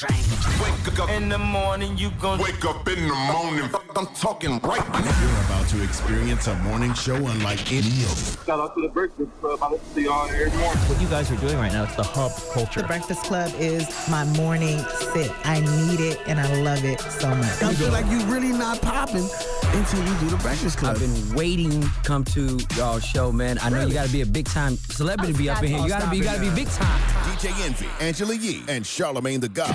Wake up in the morning, you gon' Wake up in the morning. I'm talking right now. You're about to experience a morning show unlike any other. Shout out to the Breakfast Club. I listen to y'all every morning. What you guys are doing right now, it's the hub culture. The Breakfast Club is my morning sit. I need it and I love it so much. I feel like you really not popping until you do the Breakfast Club. I've been waiting to come to y'all show, man. I know you got to be a big time celebrity to be up in here. You got to be, you got to be big time. DJ Envy, Angela Yee, and Charlamagne the God.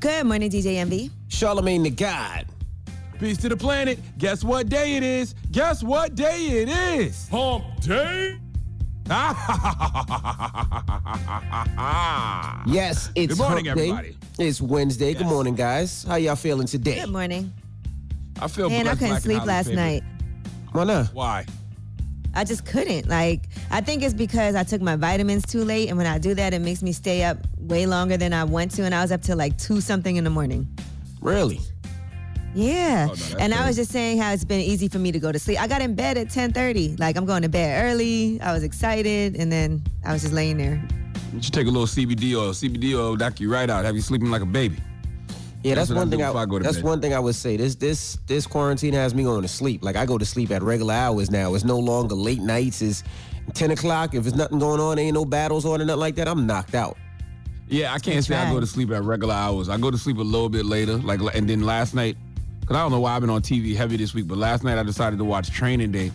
Good morning, DJ Envy. Charlamagne the God. Peace to the planet. Guess what day it is? Guess what day it is? Hump day. Yes, it's Good morning, hump day. everybody. It's Wednesday. Good morning, guys. How y'all feeling today? Good morning. I feel Man, I couldn't sleep last favored. night. Why not? Why? I just couldn't. Like, I think it's because I took my vitamins too late, and when I do that, it makes me stay up way longer than I want to, and I was up till like two something in the morning. Really? Yeah, Oh, no, that's and I was just saying how it's been easy for me to go to sleep. I got in bed at ten thirty. Like I'm going to bed early. I was excited, and then I was just laying there. You should take a little CBD oil. CBD oil will knock you right out. Have you sleeping like a baby. Yeah, that's, That's what I one thing. I, I go to that's bed. one thing I would say. This this this quarantine has me going to sleep. Like I go to sleep at regular hours now. It's no longer late nights. It's ten o'clock. If there's nothing going on, ain't no battles on or nothing like that. I'm knocked out. Yeah, I can't say I go to sleep at regular hours. I go to sleep a little bit later. Like, and then last night, because I don't know why I've been on TV heavy this week, but last night I decided to watch Training Day,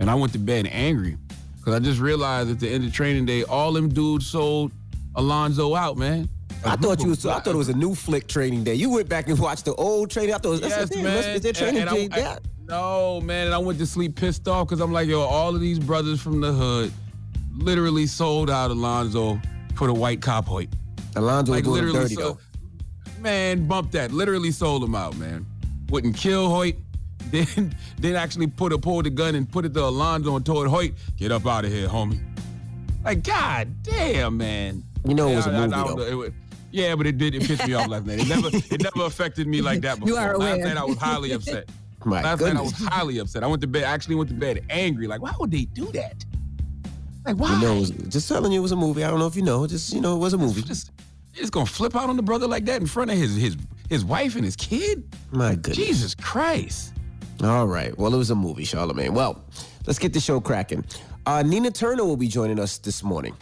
and I went to bed angry because I just realized at the end of Training Day, all them dudes sold Alonzo out, man. I thought you was. I thought it was a new flick training day. You went back and watched the old training. I thought, I Yes, said, "Damn, man. must- is there training And- and day? I- I- no, man. And I went to sleep pissed off because I'm like, yo, all of these brothers from the hood literally sold out Alonzo for the white cop Hoyt. Alonzo was like doing him literally dirty so- though. man bump that literally sold him out man wouldn't kill hoyt then then actually put a pulled the gun and put it to alonzo and told hoyt get up out of here homie like god damn man You know it was a Yeah, I- I movie though. it was- yeah but it did it pissed me off last night it never it never affected me like that before You are aware. last night i was highly upset My last night i was highly upset i went to bed actually went to bed angry like why would they do that like why You know, was, just telling you it was a movie. I don't know if you know. Just you know, it was a movie. just just gonna flip out on the brother like that in front of his his his wife and his kid My goodness. Jesus Christ. All right. Well, it was a movie, Charlamagne. Well, let's get the show cracking. Uh, Nina Turner will be joining us this morning.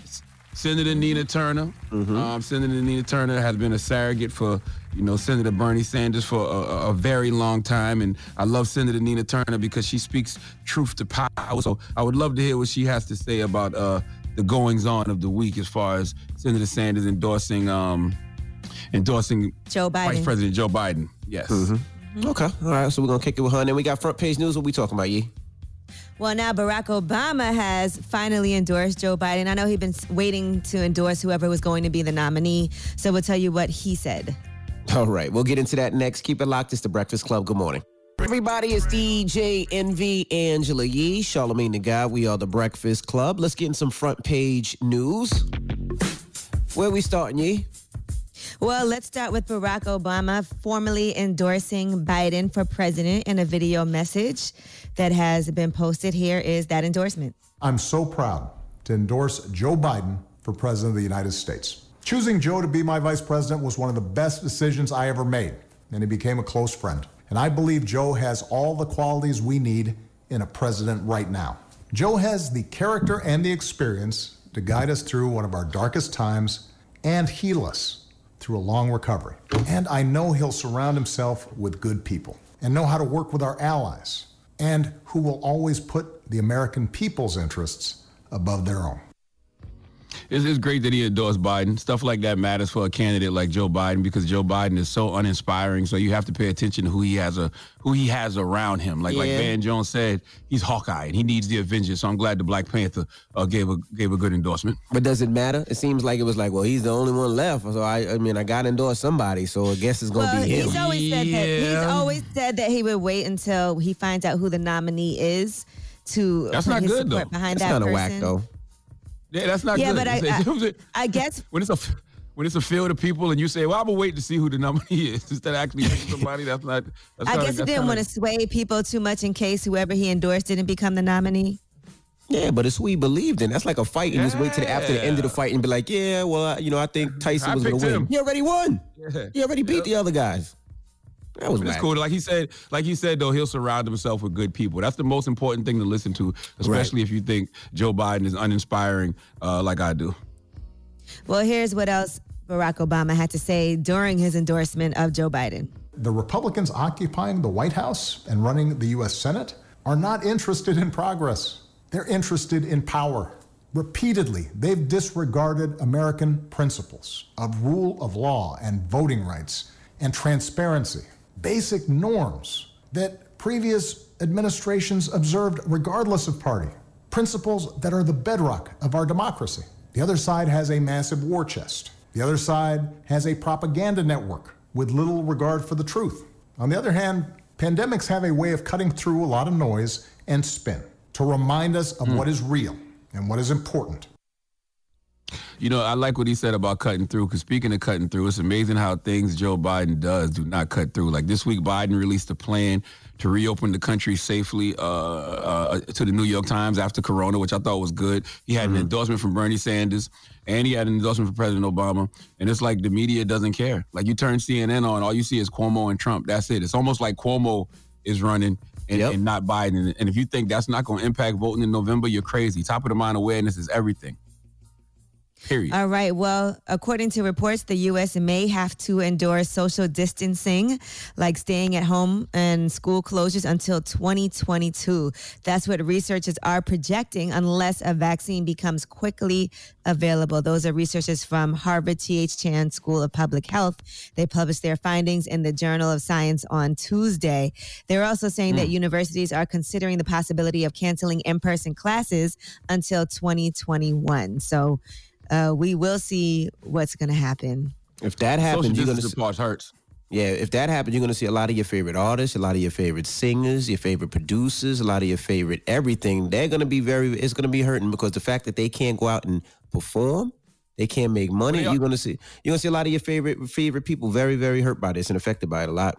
Senator Nina Turner. Um, Senator Nina Turner has been a surrogate for, you know, Senator Bernie Sanders for a, a very long time. And I love Senator Nina Turner because she speaks truth to power. So I would love to hear what she has to say about uh, the goings on of the week as far as Senator Sanders endorsing um, endorsing Joe Vice President Joe Biden. Yes. Okay. All right. So we're gonna kick it with her, and then we got front page news. What we talking about, Yee? Well, now Barack Obama has finally endorsed Joe Biden. I know he'd been waiting to endorse whoever was going to be the nominee. So we'll tell you what he said. All right. We'll get into that next. Keep it locked. It's the Breakfast Club. Good morning. Everybody, it's DJ Envy Angela Yee, Charlamagne the Guy. We are the Breakfast Club. Let's get in some front page news. Where we starting, Yee? Well, let's start with Barack Obama formally endorsing Biden for president in a video message that has been posted. Here is that endorsement. I'm so proud to endorse Joe Biden for President of the United States. Choosing Joe to be my vice president was one of the best decisions I ever made, and he became a close friend. And I believe Joe has all the qualities we need in a president right now. Joe has the character and the experience to guide us through one of our darkest times and heal us through a long recovery. And I know he'll surround himself with good people and know how to work with our allies and who will always put the American people's interests above their own. It's, it's great that he endorsed Biden. Stuff like that matters for a candidate like Joe Biden because Joe Biden is so uninspiring. So you have to pay attention to who he has a who he has around him. Like like Van Jones said, he's Hawkeye and he needs the Avengers. So I'm glad the Black Panther uh, gave a gave a good endorsement. But does it matter? It seems like it was like, well, he's the only one left. So I, I mean, I got to endorse somebody. So I guess it's gonna Well, be him. he's always said that. He's always said that he would wait until he finds out who the nominee is to That's put not his good, support though. behind That's that kind of whack though. Yeah, that's not Yeah, good. but I, I, I guess when it's a when it's a field of people and you say, "Well, I'm gonna wait to see who the nominee is," instead of actually picking somebody, that's not. That's I kinda- guess he didn't want to sway people too much in case whoever he endorsed didn't become the nominee. Yeah, but it's who he believed in. That's like a fight. You just wait till the, after the end of the fight and be like, yeah, well, you know, I think Tyson I was gonna picked win. him. He already won. Yeah. He already beat the other guys. That was it's cool. Like he said, like he said though, he'll surround himself with good people. That's the most important thing to listen to, especially if you think Joe Biden is uninspiring, uh, like I do. Well, here's what else Barack Obama had to say during his endorsement of Joe Biden. The Republicans occupying the White House and running the U.S. Senate are not interested in progress. They're interested in power. Repeatedly, they've disregarded American principles of rule of law and voting rights and transparency, basic norms that previous administrations observed regardless of party, principles that are the bedrock of our democracy. The other side has a massive war chest. The other side has a propaganda network with little regard for the truth. On the other hand, pandemics have a way of cutting through a lot of noise and spin to remind us of hmm. what is real and what is important. You know, I like what he said about cutting through. Because speaking of cutting through, it's amazing how things Joe Biden does do not cut through. Like this week, Biden released a plan to reopen the country safely uh, uh, to the New York Times after Corona, which I thought was good. He had an endorsement from Bernie Sanders, and he had an endorsement from President Obama. And it's like the media doesn't care. Like you turn CNN on, all you see is Cuomo and Trump. That's it. It's almost like Cuomo is running. And, Yep. and not Biden. And if you think that's not going to impact voting in November, you're crazy. Top of the mind awareness is everything. Period. All right. Well, according to reports, the U.S. may have to endure social distancing, like staying at home and school closures until 2022. That's what researchers are projecting unless a vaccine becomes quickly available. Those are researchers from Harvard T.H. Chan School of Public Health. They published their findings in the Journal of Science on Tuesday. They're also saying that hmm. universities are considering the possibility of canceling in person classes until 2021. So, uh, we will see what's going to happen. If that happens, you're gonna distance see, part hurts. yeah. If that happens, you're gonna see a lot of your favorite artists, a lot of your favorite singers, your favorite producers, a lot of your favorite everything. They're gonna be very. It's gonna be hurting because the fact that they can't go out and perform, they can't make money. Well, You're gonna see. You're gonna see a lot of your favorite favorite people very very hurt by this and affected by it a lot.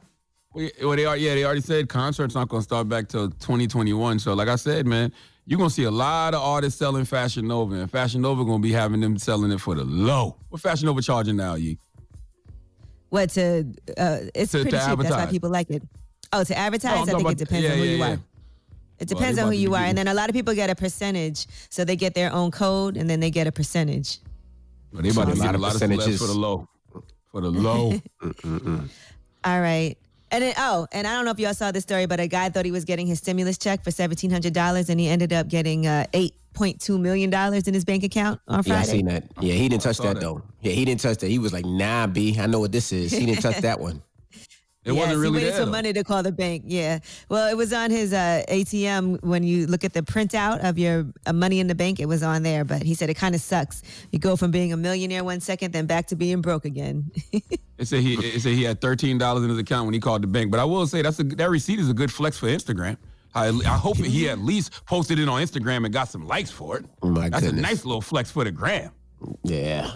Well, they are. Yeah, they already said concerts not going to start back till 2021. So, like I said, man, you're going to see a lot of artists selling Fashion Nova, and Fashion Nova going to be having them selling it for the low. What Fashion Nova charging now, Yee? What to? Uh, it's To- pretty to cheap. That's why people like it. Oh, to advertise, No, I'm think talking it depends yeah, on who yeah, you yeah. are. It depends they on who you are, and then a lot of people get a percentage, so they get their own code, and then they get a percentage. Well, they about to A lot get a of lot of percentages. for the low. For the low. All right. And then, oh, and I don't know if y'all saw this story, but a guy thought he was getting his stimulus check for seventeen hundred dollars, and he ended up getting uh, eight point two million dollars in his bank account on Yeah, I seen that. Yeah, he didn't touch that, that. though. Yeah, he didn't touch that. He was like, "Nah, B, I know what this is." He didn't touch that one. It yes, wasn't really he waited there. till though. Monday to call the bank. Yeah. Well, it was on his uh, ATM when you look at the printout of your uh, money in the bank. It was on there, but he said it kind of sucks. You go from being a millionaire one second, then back to being broke again. It said he it said he had thirteen dollars in his account when he called the bank. But I will say that's a that receipt is a good flex for Instagram. I, I hope he at least posted it on Instagram and got some likes for it. Oh, my that's goodness. a nice little flex for the gram. Yeah.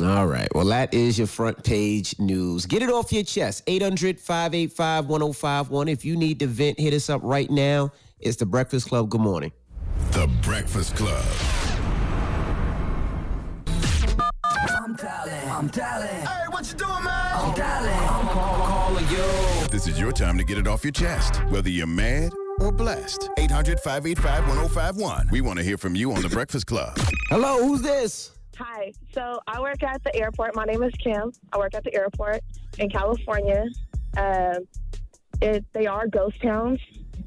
All right. Well, that is your front page news. Get it off your chest. 800 585 1051. If you need to vent, hit us up right now. It's the Breakfast Club. Good morning. The Breakfast Club. I'm dialing. I'm dialing. Hey, what you doing, man? I'm dialing. I'm calling you. This is your time to get it off your chest, whether you're mad or blessed. 800 585 1051. We want to hear from you on The Breakfast Club. Hello, who's this? Hi. So I work at the airport. My name is Kim. I work at the airport in California. Um, it, they are ghost towns.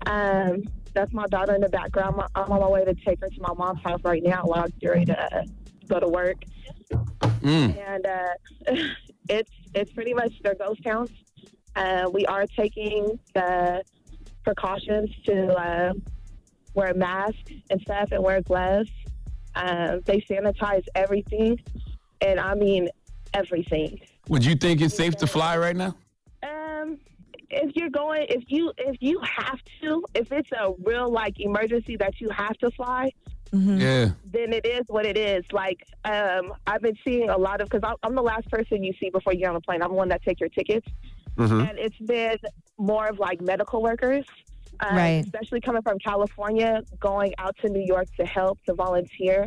Um, that's my daughter in the background. I'm on my way to take her to my mom's house right now while I'm getting ready to uh, go to work, Mm. and uh, it's it's pretty much their ghost towns. Uh, we are taking the precautions to uh, wear masks and stuff and wear gloves. Um, they sanitize everything, and I mean everything. Would you think it's safe to fly right now? Um, if you're going, if you if you have to, if it's a real like emergency that you have to fly, Yeah. then it is what it is. Like, um, I've been seeing a lot of because I'm the last person you see before you get on the plane. I'm the one that take your tickets, Mhm. and it's been more of like medical workers, um, Right. Especially coming from California, going out to New York to help to volunteer,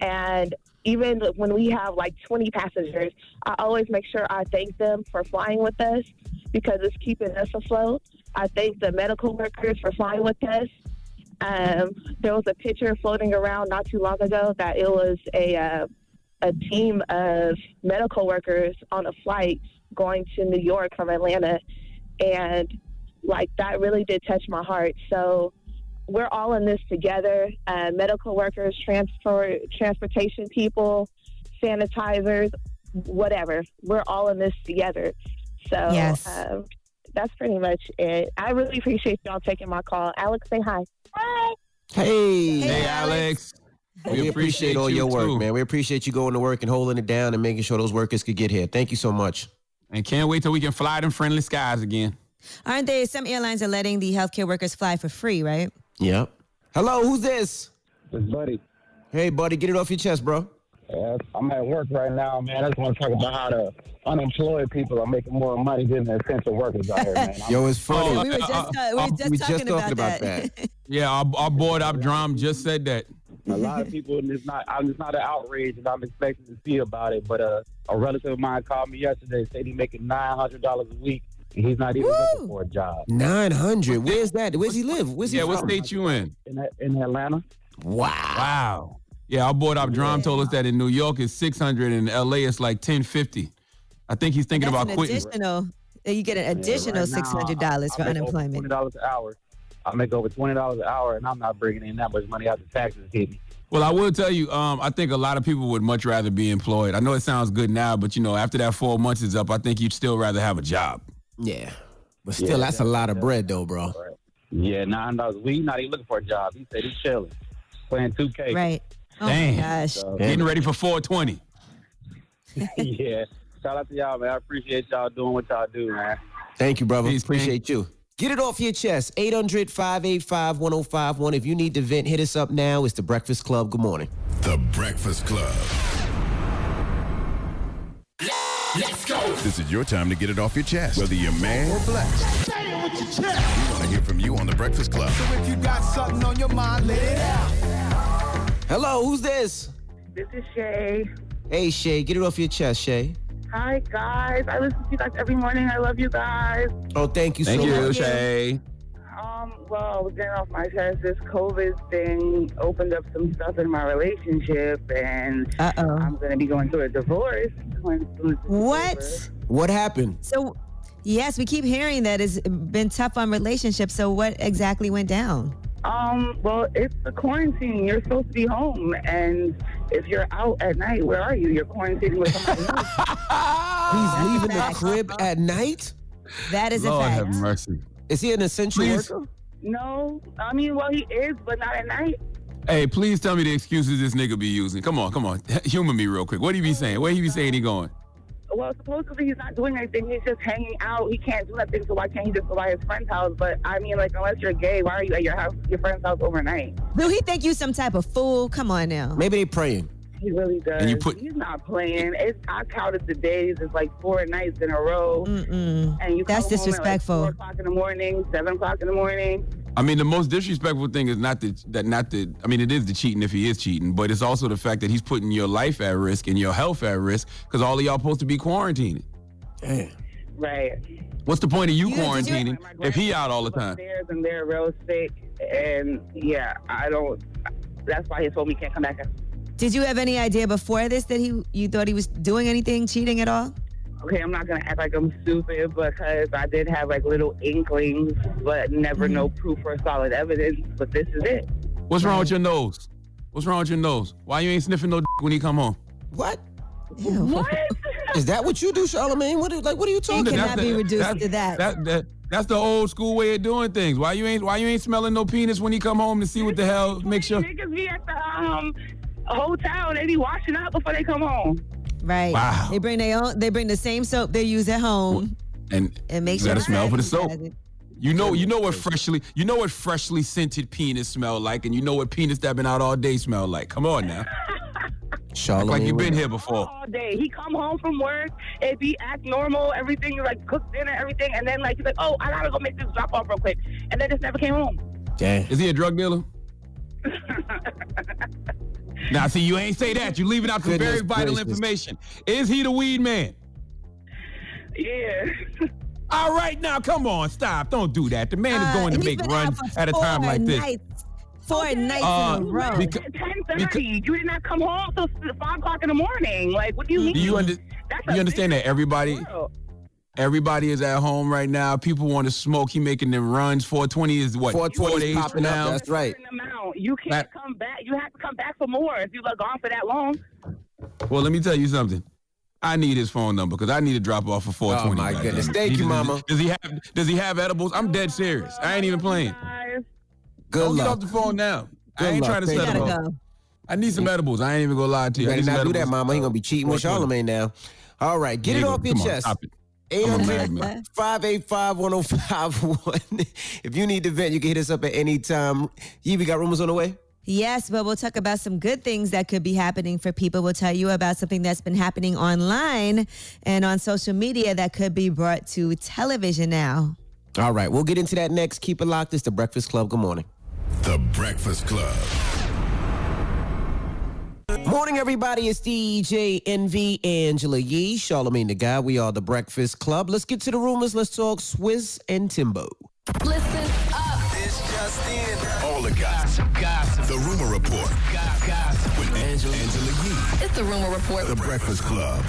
and even when we have like 20 passengers, I always make sure I thank them for flying with us because it's keeping us afloat. I thank the medical workers for flying with us. Um, there was a picture floating around not too long ago that it was a uh, a team of medical workers on a flight going to New York from Atlanta, and like that really did touch my heart. So we're all in this together. Uh, medical workers, transport, transportation people, sanitizers, whatever. We're all in this together. So Yes. um, that's pretty much it. I really appreciate y'all taking my call. Alex, say hi. Hi. Hey. Hey, Alex. We, appreciate, all you your work, too. man. We appreciate you going to work and holding it down and making sure those workers could get here. Thank you so much. And can't wait till we can fly them friendly skies again. Aren't they? Some airlines are letting the healthcare workers fly for free, right? Yep. Hello, who's this? It's Buddy. Hey, buddy, get it off your chest, bro. Yeah, I'm at work right now, man. I just want to talk about how the unemployed people are making more money than the essential workers out here, man. Yo, it's funny. Oh, We were just, uh, we were just we talking just about, talking about that. Yeah, our, our board up drum just said that. a lot of people, and it's not, I'm, it's not an outrage that I'm expecting to see about it, but uh, a relative of mine called me yesterday, said he's making $900 a week, and he's not even looking for a job. 900. Where's that? Where's he live? Where's he Yeah, what state you in? In, in Atlanta? Wow. Wow. Yeah, our board up drum told us that in New York it's 600 and in LA it's like 1050. I think he's thinking That's about quitting. additional. You get an additional right six hundred dollars for I make over unemployment. $20 an hour. I make over $20 an hour, and I'm not bringing in that much money after taxes hit me. Well, I will tell you, um, I think a lot of people would much rather be employed. I know it sounds good now, but you know, after that four months is up, I think you'd still rather have a job. Yeah. But still, Yeah, that's a lot of bread, though, bro. Yeah, nine dollars. We not even looking for a job. He said he's chilling, playing 2K. Right. Oh Damn. my gosh. So, Getting ready for 420. yeah. Shout out to y'all, man. I appreciate y'all doing what y'all do, man. Thank you, brother. Peace, Appreciate you. Get it off your chest. 800 585 1051. If you need to vent, hit us up now. It's The Breakfast Club. Good morning. The Breakfast Club. Let's go. This is your time to get it off your chest, whether you're mad or blessed. Say it with your chest. We want to hear from you on The Breakfast Club. So if you got something on your mind, let it out. Hello, who's this? This is Shay. Hey, Shay. Get it off your chest, Shay. Hi, guys. I listen to you guys every morning. I love you guys. Oh, thank you Thank so you, much. Shay. Um, well, I was getting off my chest. This COVID thing opened up some stuff in my relationship, and Uh oh. I'm going to be going through a divorce. when- when this over. What? What happened? So, yes, we keep hearing that it's been tough on relationships. So, what exactly went down? Um, well, it's the quarantine. You're supposed to be home, and if you're out at night, where are you? You're quarantining with somebody else. He's leaving the crib at night? That is a Lord fact. have mercy. Is he an essential Please. worker? No, I mean, well, he is, but not at night. Hey, please tell me the excuses this nigga be using. Come on, come on. Humor me real quick. What he be saying? Where he be saying he going? Well, supposedly he's not doing anything. He's just hanging out. He can't do nothing. So why can't he just go by his friend's house? But I mean, like, unless you're gay, why are you at your house, your friend's house overnight? Do he think you some type of fool? Come on now. Maybe they praying. He really does. And you put- he's not playing. It's I counted the days. It's like four nights in a row. Mm-mm. And you That's come home at, like, disrespectful. four o'clock in the morning, seven o'clock in the morning. I mean, the most disrespectful thing is not the, that not the. I mean, it is the cheating if he is cheating, but it's also the fact that he's putting your life at risk and your health at risk because all of y'all supposed to be quarantining. Damn. Right. What's the point of you You- did you- quarantining if he out all the time? And they're real sick, and yeah, I don't. That's why he told me he can't come back. Did you have any idea before this that he you thought he was doing anything, cheating at all? okay, I'm not gonna act like I'm stupid because I did have like little inklings, but never no Mm-hmm. proof or solid evidence. But this is it. What's wrong with your nose? What's wrong with your nose? Why you ain't sniffing no when he come home? What? What? Is that what you do, Charlamagne? What are, like what are you talking cannot about? be reduced to that. That, that that's the old school way of doing things. Why you ain't why you ain't smelling no penis when he come home to see what the hell? Make sure. Niggas be at the um hotel. They be washing up before they come home. Right. Wow. They bring their own. They bring the same soap they use at home And and make you sure. gotta the smell for the soap. You know, you know what freshly, you know what freshly scented penis smell like, and you know what penis that been out all day smell like. Come on now, Act like you've been here before. all day. He come home from work, it be act normal, everything like cook dinner, everything, and then like he's like, oh, I gotta go make this drop off real quick, and then just never came home. Damn. Is he a drug dealer? now, see, you ain't say that. You're leaving out some Goodness very vital gracious. information. Is he the weed man? Yeah. All right, now come on, stop! Don't do that. The man is Uh, going to make runs at a time four like this. Nights, four nights Uh, in a row. beca- Ten thirty. You did not come home till five o'clock in the morning. Like, what do you mean? Do you, under, That's do a you understand that everybody, world. everybody is at home right now? People want to smoke. He making them runs. 420 is what? 420 is popping from up, that's right. Certain amount. You can't That- come back. You have to come back for more if you look gone for that long. Well, let me tell you something. I need his phone number because I need to drop off for 420. Oh, my goddamn goodness. it. Thank He- you, does- mama. Does he have Does he have edibles? I'm dead serious. I ain't even playing. Good Don't get off the phone now. I ain't luck. trying to Thank set him up. go. I need some edibles. I ain't even gonna lie to you. You I better need some not do that, edibles. mama. He gonna be cheating with 420. Charlamagne now. All right, get There it you off your Come on, chest. stop it. I'm a married man. 800 585 1051. If you need to vent, you can hit us up at any time. Yee, we got rumors on the way? Yes, but we'll talk about some good things that could be happening for people. We'll tell you about something that's been happening online and on social media that could be brought to television now. All right, we'll get into that next. Keep it locked. It's the Breakfast Club. Good morning. The Breakfast Club. Morning, everybody. It's DJ Envy Angela Yee, Charlamagne the Guy. We are the Breakfast Club. Let's get to the rumors. Let's talk Swizz and Timbo. Listen up. It's Justin. All the gossip. Gossip. The Rumor Report. Gossip. With Angela, Angela Yee. It's the rumor report. The Breakfast Club.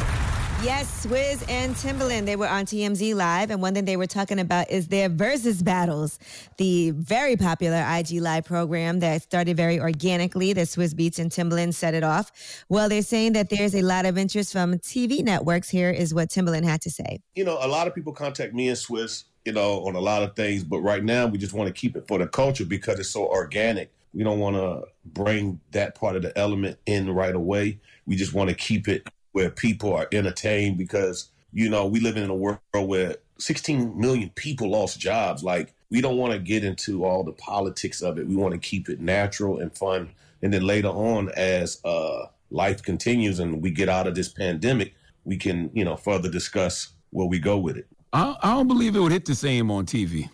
Yes, Swizz and Timbaland, they were on TMZ Live, and one thing they were talking about is their versus battles, the very popular IG Live program that started very organically. The Swizz Beatz and Timbaland set it off. Well, they're saying that there's a lot of interest from TV networks. Here is what Timbaland had to say. you know, a lot of people contact me and Swizz, you know, on a lot of things, but right now we just want to keep it for the culture because it's so organic. We don't want to bring that part of the element in right away. We just want to keep it where people are entertained because, you know, we live in a world where 16 million people lost jobs. Like, we don't want to get into all the politics of it. We want to keep it natural and fun. And then later on, as uh, life continues and we get out of this pandemic, we can, you know, further discuss where we go with it. I, I don't believe it would hit the same on TV.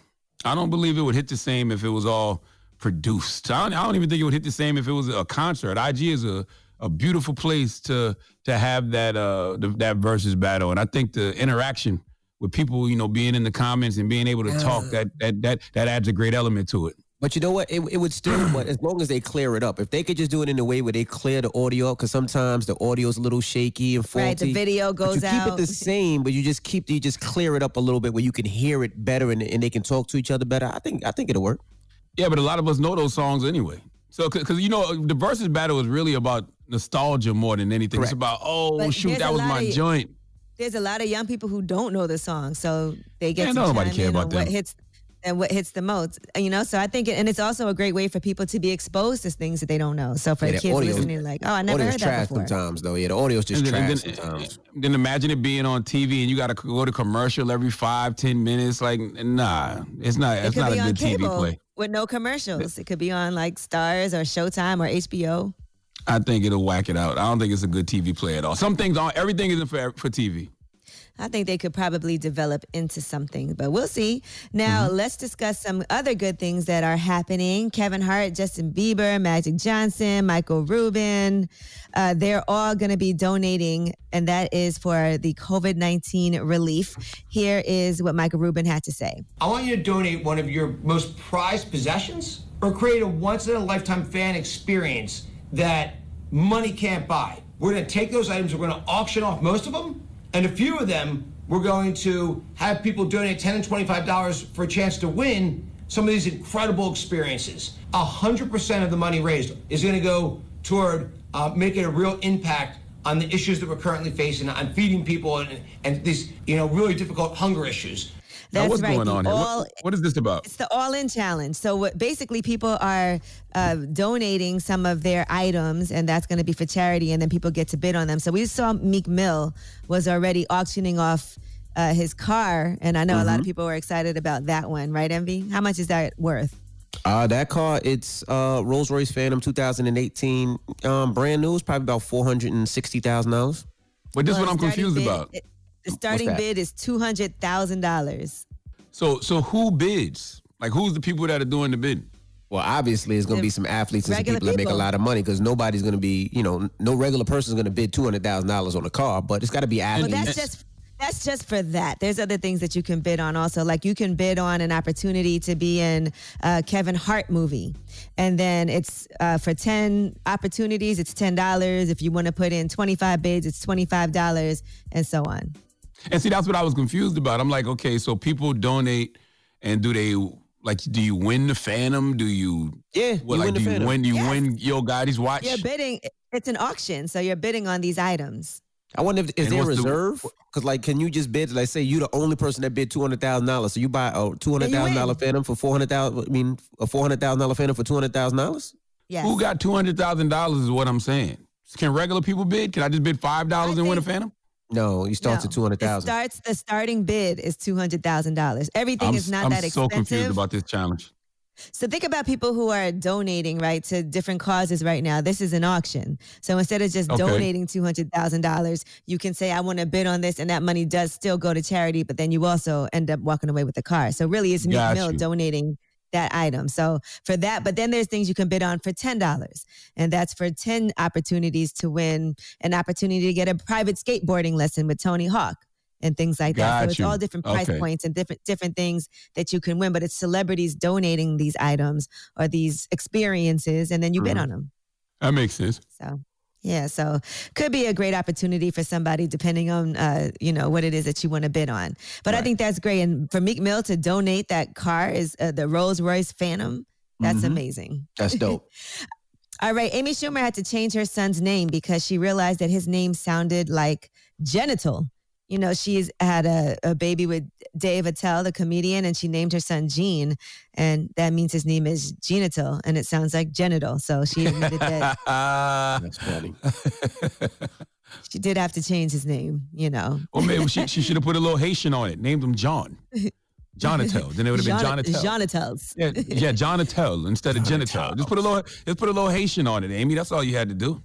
I don't believe it would hit the same if it was all produced. I don't, I don't even think it would hit the same if it was a concert. IG is a, a beautiful place to to have that uh the, that versus battle, and I think the interaction with people, you know, being in the comments and being able to talk that that that that adds a great element to it. But you know what? It, it would still, but as long as they clear it up, if they could just do it in a way where they clear the audio up, because sometimes the audio's a little shaky and faulty. Right, the video but goes you keep it the same, but you just keep you just clear it up a little bit where you can hear it better and, and they can talk to each other better. I think I think it'll work. Yeah, but a lot of us know those songs anyway. So, because you know, the versus battle is really about nostalgia more than anything. It's about oh But shoot, that was my of- joint. There's a lot of young people who don't know the song, so they get Yeah, to nobody care about on what them. hits and what hits the most. You know, so I think, and it's also a great way for people to be exposed to things that they don't know. So for Yeah, the the kids audio- listening, like, oh, I never heard that trash before. sometimes though. Yeah, the audio's just And then- trash then- sometimes. Then imagine it being on TV and you got to go to commercial every five, ten minutes. Like, nah, it's not. It It's not a be on good TV cable play. with no commercials. It could be on like Starz or Showtime or HBO. I think it'll whack it out. I don't think it's a good TV play at all. Some things on everything isn't for for TV. I think they could probably develop into something, but we'll see. Now, Mm-hmm. let's discuss some other good things that are happening. Kevin Hart, Justin Bieber, Magic Johnson, Michael Rubin, uh, they're all going to be donating, and that is for the COVID 19 relief. Here is what Michael Rubin had to say. I want you to donate one of your most prized possessions or create a once in a lifetime fan experience that money can't buy. We're going to take those items, we're going to auction off most of them, and a few of them we're going to have people donate 10 and $25 for a chance to win some of these incredible experiences. 100% of the money raised is going to go toward uh, making a real impact on the issues that we're currently facing, on feeding people and, and these, you know, really difficult hunger issues. Now, That's what's right. going on here? What- what is this about? It's the All In Challenge. So what, basically, people are uh, donating some of their items, and that's going to be for charity, and then people get to bid on them. So we saw Meek Mill was already auctioning off uh, his car, and I know a lot of people were excited about that one, right, Envy? How much is that worth? Uh, that car, it's uh, Rolls Royce Phantom 2018, um, brand new. It's probably about four hundred and sixty thousand dollars. But this is what I'm confused bid- about. it- the starting bid is two hundred thousand dollars. So so who bids? Like who's the people that are doing the bidding? Well, obviously, it's going to be some athletes and some regular people, that make a lot of money because nobody's going to be, you know, no regular person's going to bid two hundred thousand dollars on a car, but it's got to be Well, athletes. that's just that's just for that. There's other things that you can bid on also. Like you can bid on an opportunity to be in a Kevin Hart movie, and then it's uh, for ten opportunities, it's ten dollars. If you want to put in twenty five bids, it's twenty five dollars, and so on. And see, that's what I was confused about. I'm like, okay, so people donate, and do they like? Do you win the Phantom? Do you? Yeah, What, you like, win the do you Phantom. win? Do you win Yo Gotti's watch? You're bidding. It's an auction, so you're bidding on these items. I wonder if is And there a reserve? Because like, can you just bid? Like, say you're the only person that bid two hundred thousand dollars, so you buy a two hundred thousand dollar Phantom for four hundred thousand. I mean, a four hundred thousand dollar Phantom for two hundred thousand dollars. Yes. Who got two hundred thousand dollars? Is what I'm saying. Can regular people bid? Can I just bid five dollars and win a Phantom? No, you start No. at two hundred thousand. It starts. The starting bid is two hundred thousand dollars. Everything I'm, is not I'm that so expensive. confused about this challenge. So think about people who are donating, right, to different causes right now. This is an auction. So instead of just Okay. donating $200,000, you can say, I want to bid on this, and that money does still go to charity, but then you also end up walking away with the car. So really, it's Meek Got Mill you. donating that item. So for that, but then there's things you can bid on for $10. And that's for 10 opportunities to win an opportunity to get a private skateboarding lesson with Tony Hawk and things like that. Got So it's all different price Okay. points and different different things that you can win, but it's celebrities donating these items or these experiences and then you bid Mhm. on them. That makes sense. So yeah, so could be a great opportunity for somebody depending on uh, you know what it is that you want to bid on. But I think that's great, and for Meek Mill to donate that car is uh, the Rolls Royce Phantom. That's Mhm. amazing. That's dope. All right, Amy Schumer had to change her son's name because she realized that his name sounded like genital. You know, she's had a, a baby with Dave Attell, the comedian, and she named her son Gene, and that means his name is genital, and it sounds like genital. So she admitted that That's funny. she did have to change his name. You know, Or maybe she, she should have put a little Haitian on it. Named him John. Jonatel. Then it would have been Jon- Jonatel. Jonatels. Yeah, yeah, Jonatel instead of Genital. Just put a little, just put a little Haitian on it, Amy. That's all you had to do.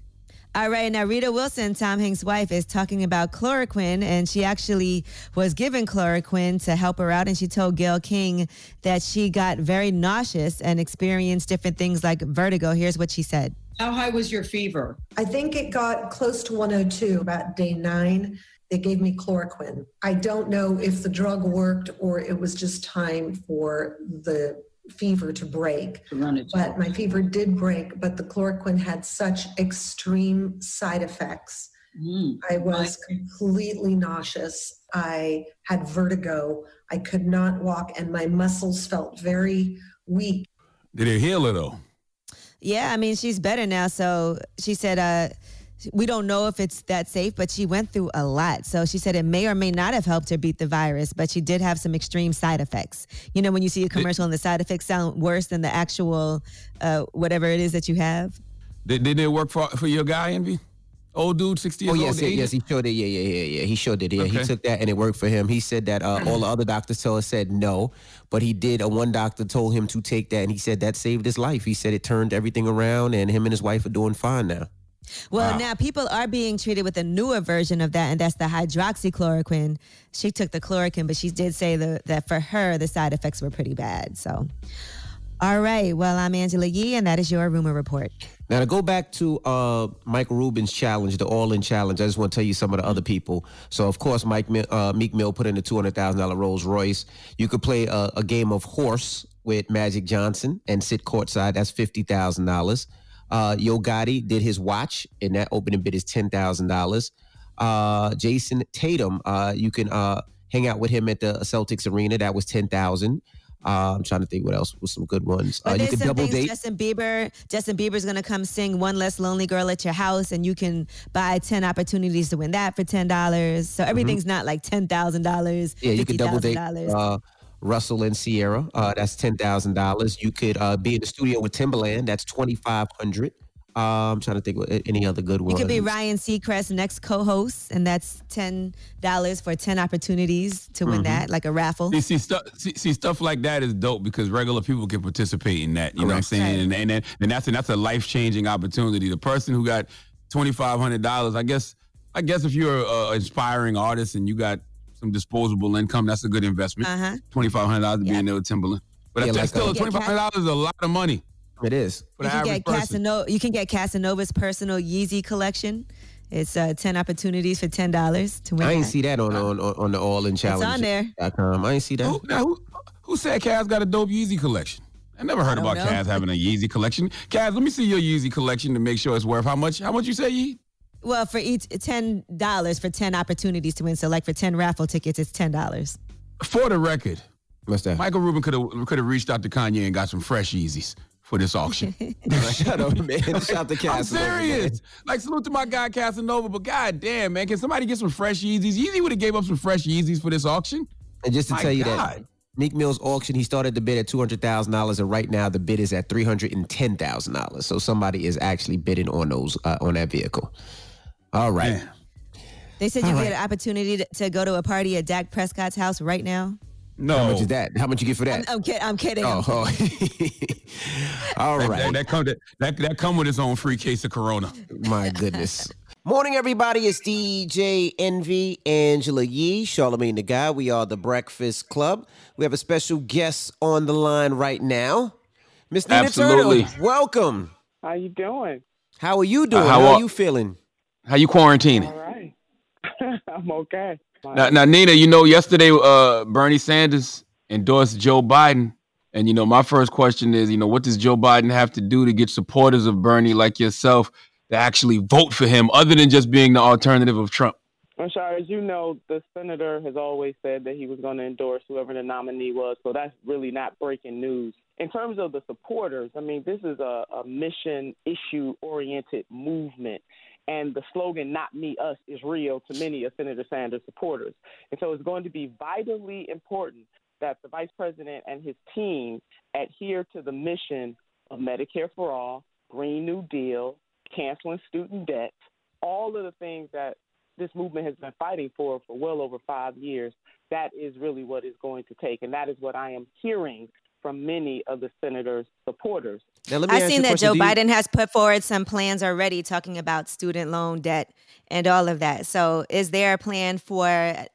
All right, now Rita Wilson, Tom Hanks' wife, is talking about chloroquine, and she actually was given chloroquine to help her out, and she told Gayle King that she got very nauseous and experienced different things like vertigo. Here's what she said. How high was your fever? I think it got close to 102 about day nine. They gave me chloroquine. I don't know if the drug worked or it was just time for the fever to break. To But my fever did break, but the chloroquine had such extreme side effects. Mm. I was completely nauseous. I had vertigo. I could not walk, and my muscles felt very weak. Did it heal her though? Yeah, I mean, she's better now. So she said, uh, we don't know if it's that safe, but she went through a lot. So she said it may or may not have helped her beat the virus, but she did have some extreme side effects. You know, when you see a commercial and the side effects sound worse than the actual uh, whatever it is that you have. Did, did it work for for your guy, Envy? Old dude, 60 years Oh yes, old. yeah, 80? yes, he sure did. Yeah, yeah, yeah, yeah. He sure did. Yeah, he took that and it worked for him. He said that uh, all the other doctors told us said no, but he did. Uh, one doctor told him to take that, and he said that saved his life. He said it turned everything around, and him and his wife are doing fine now. Well, Wow. now people are being treated with a newer version of that, and that's the hydroxychloroquine. She took the chloroquine, but she did say the, that for her, the side effects were pretty bad. So, all right. Well, I'm Angela Yee, and that is your rumor report. Now to go back to uh, Michael Rubin's challenge, the All-In challenge. I just want to tell you some of the other people. So of course, Mike Mi- uh, Meek Mill put in the two hundred thousand dollar Rolls Royce. You could play a, a game of horse with Magic Johnson and sit courtside. That's fifty thousand dollars. Uh, Yo Gotti did his watch, and that opening bid is ten thousand dollars. Uh, Jayson Tatum, uh, you can uh, hang out with him at the Celtics arena. That was ten thousand. Uh, I'm trying to think what else was some good ones. But Uh, you could some double date. Justin Bieber. Justin Bieber's gonna come sing "One Less Lonely Girl" at your house, and you can buy ten opportunities to win that for ten dollars. So everything's not like ten thousand dollars. Mm-hmm. Yeah, you could double date uh, Russell and Ciara. Uh, that's ten thousand dollars. You could uh, be in the studio with Timbaland. That's twenty five hundred. Uh, I'm trying to think of any other good one. You could be Ryan Seacrest, next co-host, and that's ten dollars for ten opportunities to win Mhm. that, like a raffle. See, see, stuff, see, see, stuff like that is dope because regular people can participate in that. You know what I'm Correct. saying? And and, then- and that's and that's a life changing opportunity. The person who got twenty five hundred dollars, I guess, I guess if you're an inspiring artist and you got some disposable income, that's a good investment. Uh-huh. Twenty five hundred dollars to be in there with Timbaland. But Yeah, that's like, still twenty five hundred dollars is a lot of money. It is. For You the can average get person. Casanova. You can get Casanova's personal Yeezy collection. It's uh, ten opportunities for ten dollars to win. I ain't that. see that on on on, on the All In Challenge. It's on there. .com. I ain't see that. Who, now, who, who said Kaz got a dope Yeezy collection? I never heard don't about know. Kaz having a Yeezy collection. Kaz, let me see your Yeezy collection to make sure it's worth how much? How much you say, Yee? Well, for each ten dollars for ten opportunities to win. So, like for ten raffle tickets, it's ten dollars. For the record, What's that? Michael Rubin could have could have reached out to Kanye and got some fresh Yeezys for this auction. Shut up, man. Shout out to I'm Casanova, man. serious. Like salute to my guy Casanova, but god damn, man, can somebody get some fresh Yeezys? Yeezy would have gave up some fresh Yeezys for this auction. And just to My tell you that God. Meek Mill's auction, he started the bid at two hundred thousand dollars, and right now the bid is at three hundred and ten thousand dollars. So somebody is actually bidding on those uh, on that vehicle. All right. They said you All get an opportunity to, to go to a party at Dak Prescott's house right now. No. How much is that? How much you get for that? I'm, I'm, kid- I'm kidding. I'm Oh, kidding. oh. all That, that, that come that, that that come with its own free case of Corona. My goodness. Morning, everybody. It's DJ Envy, Angela Yee, Charlamagne the Guy. We are the Breakfast Club. We have a special guest on the line right now. Miss Nina Absolutely. Turner, welcome. How you doing? How are you doing? Uh, how, how are are- you feeling? How you quarantining? All right. I'm okay. Now, now, Nina, you know, yesterday uh, Bernie Sanders endorsed Joe Biden. And, you know, my first question is, you know, what does Joe Biden have to do to get supporters of Bernie like yourself to actually vote for him other than just being the alternative of Trump? I'm as you know, the senator has always said that he was going to endorse whoever the nominee was, so that's really not breaking news. In terms of the supporters, I mean, this is a, a mission issue oriented movement. And the slogan, not me, us, is real to many of Senator Sanders' supporters. And so it's going to be vitally important that the vice president and his team adhere to the mission of Medicare for All, Green New Deal, canceling student debt, all of the things that this movement has been fighting for for well over five years. That is really what it's going to take. And that is what I am hearing from many of the senator's supporters. Now, let me I've ask seen a that question. Joe you- Biden has put forward some plans already talking about student loan debt and all of that. So, is there a plan for?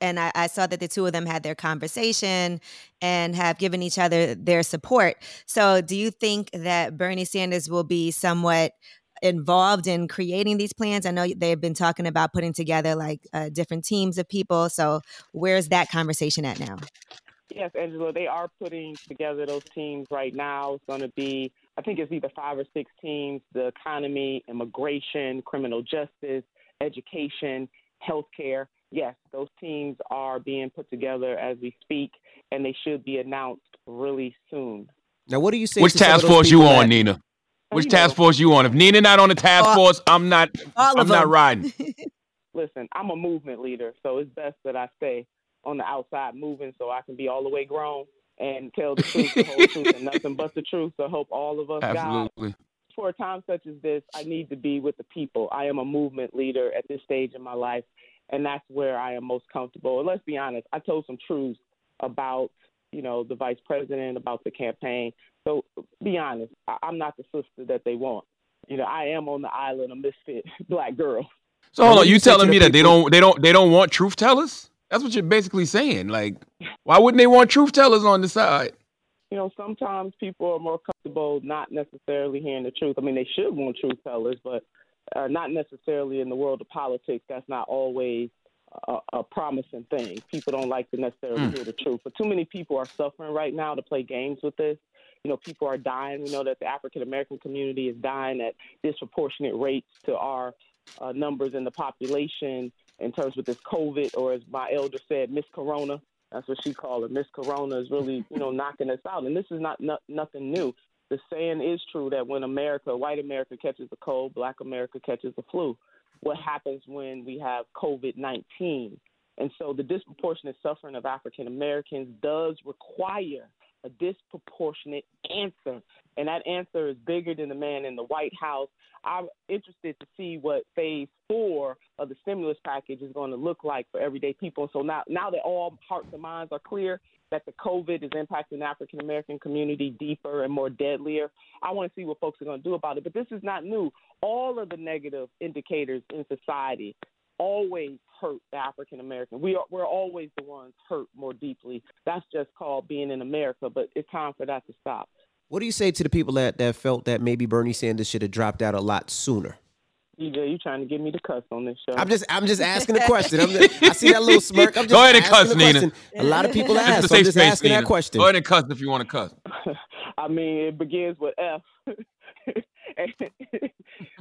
And I, I saw that the two of them had their conversation and have given each other their support. So, do you think that Bernie Sanders will be somewhat involved in creating these plans? I know they've been talking about putting together like uh, different teams of people. So, where's that conversation at now? Yes, Angela, they are putting together those teams right now. It's going to be, I think it's either five or six teams the economy, immigration, criminal justice, education, healthcare. Yes, those teams are being put together as we speak, and they should be announced really soon. Now, what do you say? Which to task force you on, that- Nina? Which you task know. force you on? If Nina not on the task All- force, I'm not. all I'm of not them. riding. Listen, I'm a movement leader, so it's best that I stay on the outside moving so I can be all the way grown and tell the truth, the whole truth, and nothing but the truth. So hope all of us, God, for a time such as this, I need to be with the people. I am a movement leader at this stage in my life, and that's where I am most comfortable. And let's be honest, I told some truths about, you know, the vice president, about the campaign. So be honest, I- I'm not the sister that they want. You know, I am on the island a misfit black girl. So hold on, you you say to telling me that they don't they don't they don't want truth tellers? That's what you're basically saying. Like, why wouldn't they want truth tellers on the side? you know, sometimes people are more comfortable not necessarily hearing the truth. I mean, they should want truth tellers, but uh, not necessarily in the world of politics. That's not always a, a promising thing. People don't like to necessarily Mm. hear the truth. But too many people are suffering right now to play games with this. You know, people are dying. We know that the African American community is dying at disproportionate rates to our uh, numbers in the population in terms with this COVID, or as my elder said, Miss Corona. That's what she called it. Miss Corona is really, you know, knocking us out. And this is not, not nothing new. The saying is true that when America, white America catches the cold, black America catches the flu. What happens when we have COVID 19? And so the disproportionate suffering of African Americans does require a disproportionate answer. And that answer is bigger than the man in the White House. I'm interested to see what phase four of the stimulus package is going to look like for everyday people. So now, now that all hearts and minds are clear that the COVID is impacting the African American community deeper and more deadlier, I want to see what folks are going to do about it. But this is not new. All of the negative indicators in society always hurt the African American. We are we're always the ones hurt more deeply. That's just called being in America, but it's time for that to stop. What do you say to the people that, that felt that maybe Bernie Sanders should have dropped out a lot sooner? DJ, you trying to get me to cuss on this show? I'm just I'm just asking a question. I'm just, I see that little smirk. I'm just Go ahead and cuss, a Nina. question. A lot of people ask. a So I'm just space, asking Nina. that question. Go ahead and cuss if you want to cuss. I mean, it begins with F and,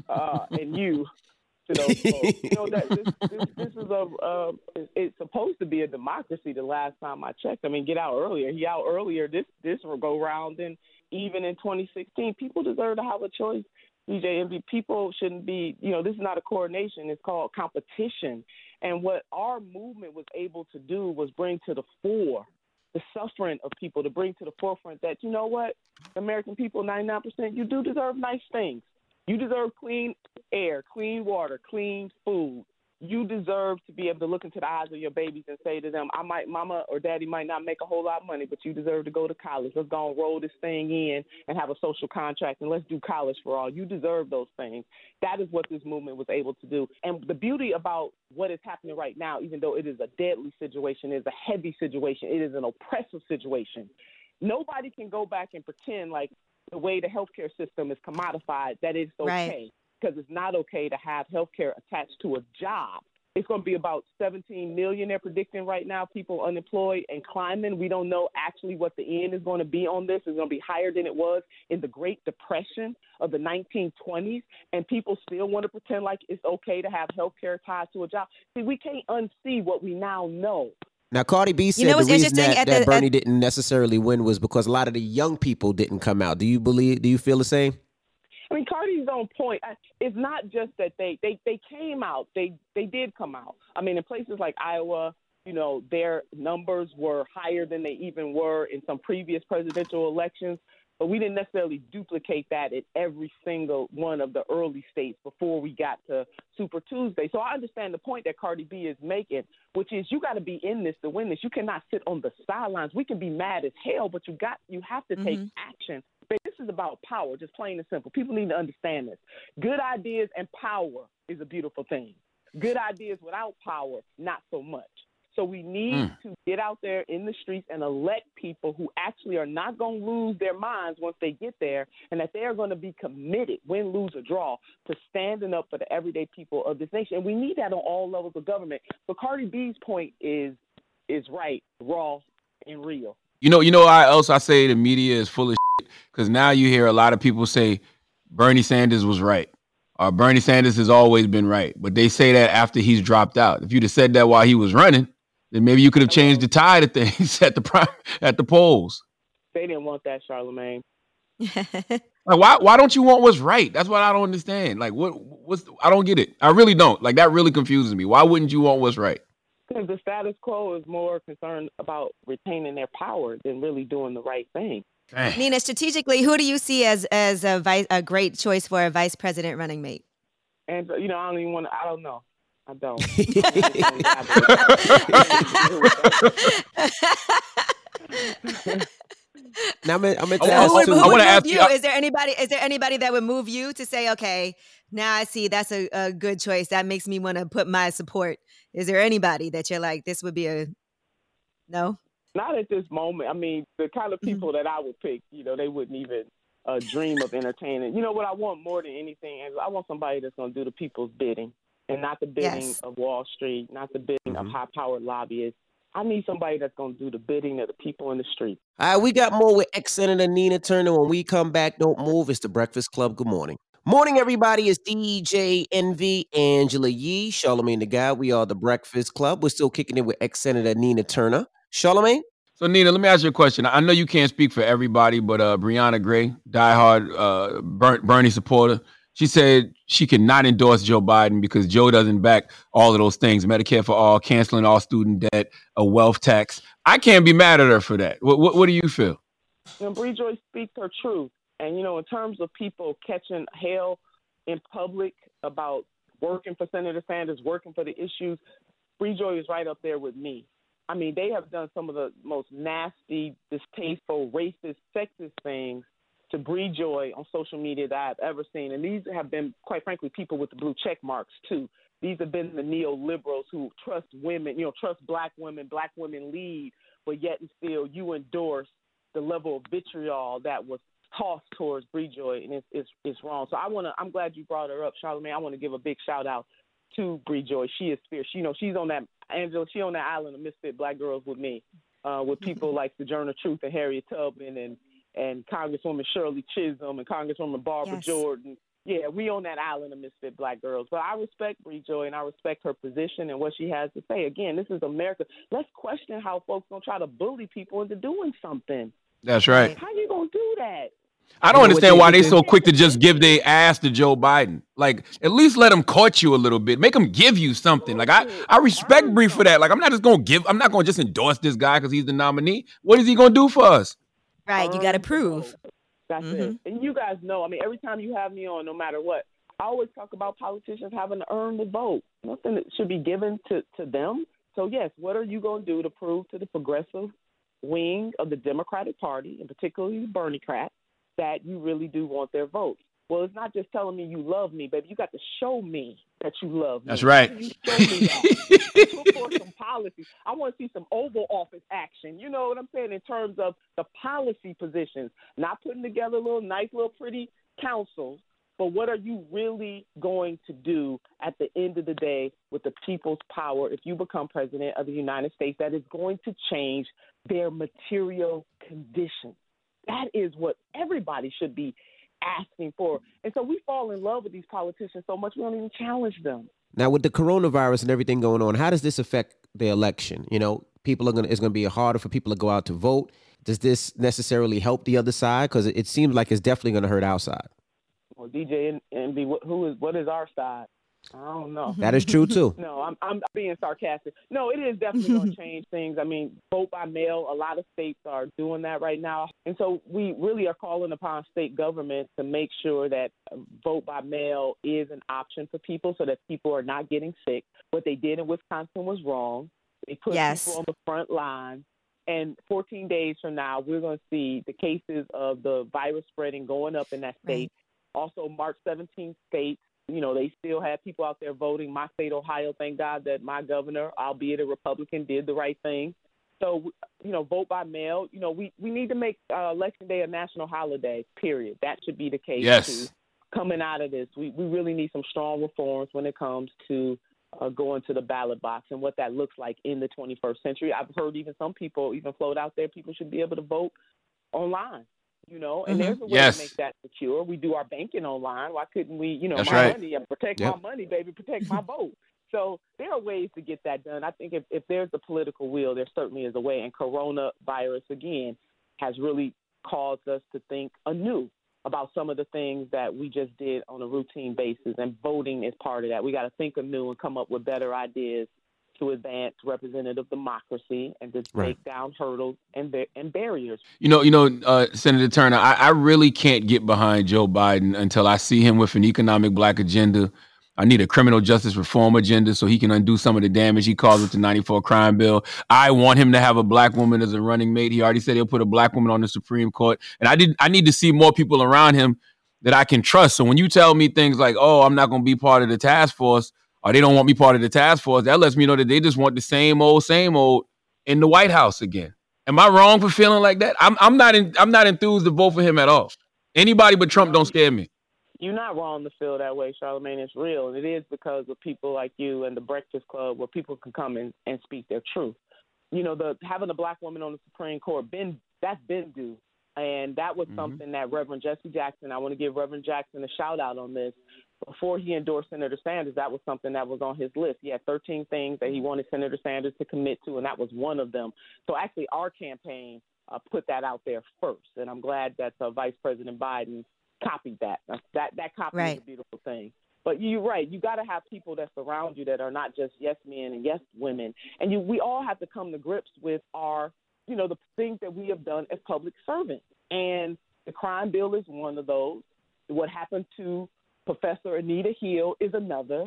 uh, and U. To those folks. You know that this, this, this is a uh, it's supposed to be a democracy. The last time I checked, I mean, get out earlier. He out earlier this this will go round, and even in 2016, people deserve to have a choice. DJ Envy, people shouldn't be. You know, this is not a coordination. It's called competition. And what our movement was able to do was bring to the fore the suffering of people to bring to the forefront that you know what american people 99% you do deserve nice things you deserve clean air clean water clean food. You deserve to be able to look into the eyes of your babies and say to them i might mama or daddy might not make a whole lot of money but you deserve to go to college. Let's go and roll this thing in and have a social contract and let's do college for all. You deserve those things. That is what this movement was able to do. And the beauty about what is happening right now even though it is a deadly situation it is a heavy situation. It is an oppressive situation. Nobody can go back and pretend like the way the healthcare system is commodified that it's okay Right. because it's not okay to have healthcare attached to a job. It's going to be about 17 million they're predicting right now, people unemployed and climbing. We don't know actually what the end is going to be on this. It's going to be higher than it was in the Great Depression of the 1920s, and people still want to pretend like it's okay to have healthcare tied to a job. See, we can't unsee what we now know. Now, Cardi B said know the reason that, At that the- Bernie at- didn't necessarily win was because a lot of the young people didn't come out. Do you believe? Do you feel the same? I mean, Cardi's on point. I- It's not just that they they they came out. They they did come out. I mean, in places like Iowa, you know, their numbers were higher than they even were in some previous presidential elections. But we didn't necessarily duplicate that in every single one of the early states before we got to Super Tuesday. So I understand the point that Cardi B is making, which is you got to be in this to win this. You cannot sit on the sidelines. We can be mad as hell, but you got you have to take mm-hmm. action. But this is about power, just plain and simple. People need to understand this. Good ideas and power is a beautiful thing. Good ideas without power, not so much. So we need Mm. to get out there in the streets and elect people who actually are not going to lose their minds once they get there, and that they are going to be committed, win, lose, or draw, to standing up for the everyday people of this nation. And we need that on all levels of government. But Cardi B's point is is right, raw, and real. You know, you know why else I say the media is full of shit? Because now you hear a lot of people say Bernie Sanders was right. Or Bernie Sanders has always been right. But they say that after he's dropped out. If you'd have said that while he was running, then maybe you could have changed the tide of things at the prime, at the polls. They didn't want that, Charlamagne. Like why why don't you want what's right? That's what I don't understand. Like what what's I don't get it. I really don't. Like that really confuses me. Why wouldn't you want what's right? Because the status quo is more concerned about retaining their power than really doing the right thing. Nina, strategically, who do you see as as a vice a great choice for a vice president running mate? And you know, I don't even want to. I don't know. I don't. Now I'm, I'm gonna I ask who would, too. who I would wanna move ask you? you- I- is there anybody? Is there anybody that would move you to say, okay, now I see that's a, a good choice. That makes me want to put my support. Is there anybody that you're like, this would be a no? Not at this moment. I mean, the kind of people that I would pick, you know, they wouldn't even uh, dream of entertaining. You know what I want more than anything is I want somebody that's going to do the people's bidding and not the bidding Yes. of Wall Street, not the bidding of high-powered lobbyists. I need somebody that's going to do the bidding of the people in the street. All right, we got more with ex Senator Nina Turner. When we come back, don't move. It's the Breakfast Club. Good morning. Morning, everybody. It's DJ Envy, Angela Yee, Charlamagne the Guy. We are the Breakfast Club. We're still kicking it with ex Senator Nina Turner. Charlamagne? So Nina, let me ask you a question. I know you can't speak for everybody, but uh, Briahna Gray, diehard uh, Bernie supporter, she said she cannot endorse Joe Biden because Joe doesn't back all of those things: Medicare for all, canceling all student debt, a wealth tax. I can't be mad at her for that. What, what, what do you feel? You know, Bree Joy speaks her truth. And, you know, in terms of people catching hell in public about working for Senator Sanders, working for the issues, Bree Joy is right up there with me. I mean, they have done some of the most nasty, distasteful, racist, sexist things to Bree Joy on social media that I've ever seen. And these have been, quite frankly, people with the blue check marks, too. These have been the neoliberals who trust women, you know, trust black women, black women lead, but yet and still you endorse the level of vitriol that was tossed towards Bree Joy, and it's, it's, it's wrong. So I want to, I'm glad you brought her up, Charlamagne. I want to give a big shout out to Bree Joy. She is fierce. You know, she's on that, Angela, she on that island of misfit black girls with me, uh, with people like Sojourner Truth and Harriet Tubman and and Congresswoman Shirley Chisholm and Congresswoman Barbara Yes. Jordan. Yeah, we on that island of misfit black girls. But I respect Bree Joy and I respect her position and what she has to say. Again, this is America. Let's question how folks gonna try to bully people into doing something. That's right. How you gonna do that? I don't You know understand why they interesting? so quick to just give their ass to Joe Biden. Like, at least let him court you a little bit. Make him give you something. Like, I, I respect Bree for that. Like, I'm not just gonna give. I'm not gonna just endorse this guy because he's the nominee. What is he gonna do for us? Right, you got to um, prove. That's it. Mm-hmm. And you guys know, I mean, every time you have me on, no matter what, I always talk about politicians having to earn the vote. Nothing that should be given to, to them. So, yes, what are you going to do to prove to the progressive wing of the Democratic Party, and particularly the Berniecrat, that you really do want their vote? Well, it's not just telling me you love me, baby. You got to show me that you love me. That's right. You show me that. Put forth some policies. I want to see some Oval Office action. You know what I'm saying in terms of the policy positions, not putting together little nice, little pretty councils, but what are you really going to do at the end of the day with the people's power if you become president of the United States that is going to change their material conditions? That is what everybody should be asking for. And so we fall in love with these politicians so much we don't even challenge them. Now, with the coronavirus and everything going on, how does this affect the election? You know, people are gonna it's gonna be harder for people to go out to vote. Does this necessarily help the other side? Because it, it seems like it's definitely gonna hurt our side. Well, DJ and, and be what, who is what is our side? I don't know. That is true, too. no, I'm I'm being sarcastic. No, it is definitely going to change things. I mean, vote by mail. A lot of states are doing that right now, and so we really are calling upon state governments to make sure that uh, vote by mail is an option for people, so that people are not getting sick. What they did in Wisconsin was wrong. They put Yes. people on the front line. And 14 days from now, we're going to see the cases of the virus spreading going up in that state. Also, March 17th states, you know, they still had people out there voting. My state, Ohio, thank God that my governor, albeit a Republican, did the right thing. So, you know, vote by mail. You know, we, we need to make uh, Election Day a national holiday, period. That should be the case, Yes. too. Coming out of this, we, we really need some strong reforms when it comes to uh, going to the ballot box and what that looks like in the 21st century. I've heard even some people even float out there people should be able to vote online. You know, and Mhm. there's a way Yes. to make that secure. We do our banking online. Why couldn't we, you know, That's my right. money and protect Yep. my money, baby, protect my vote. So there are ways to get that done. I think if, if there's the political will, there certainly is a way. And coronavirus again has really caused us to think anew about some of the things that we just did on a routine basis, and voting is part of that. We got to think anew and come up with better ideas to advance representative democracy and to Right. take down hurdles and and barriers. You know, you know, uh, Senator Turner, I, I really can't get behind Joe Biden until I see him with an economic black agenda. I need a criminal justice reform agenda so he can undo some of the damage he caused with the 94 crime bill. I want him to have a black woman as a running mate. He already said he'll put a black woman on the Supreme Court. And I did I need to see more people around him that I can trust. So when you tell me things like, oh, I'm not gonna be part of the task force, or they don't want me part of the task force, that lets me know that they just want the same old, same old in the White House again. Am I wrong for feeling like that? I'm I'm not in, I'm not enthused to vote for him at all. Anybody but Trump don't scare me. You're not wrong to feel that way, Charlamagne. It's real, and it is because of people like you and the Breakfast Club, where people can come in and speak their truth. You know, the having a black woman on the Supreme Court, been that's been due, and that was mm-hmm. something that Reverend Jesse Jackson. I want to give Reverend Jackson a shout out on this. Before he endorsed Senator Sanders, that was something that was on his list. He had 13 things that he wanted Senator Sanders to commit to, and that was one of them. So actually, our campaign uh, put that out there first, and I'm glad that uh, Vice President Biden copied that. That that copy Right. is a beautiful thing. But you're right. You got to have people that surround you that are not just yes men and yes women, and you. We all have to come to grips with our, you know, the things that we have done as public servants. And the crime bill is one of those. What happened to Professor Anita Hill is another.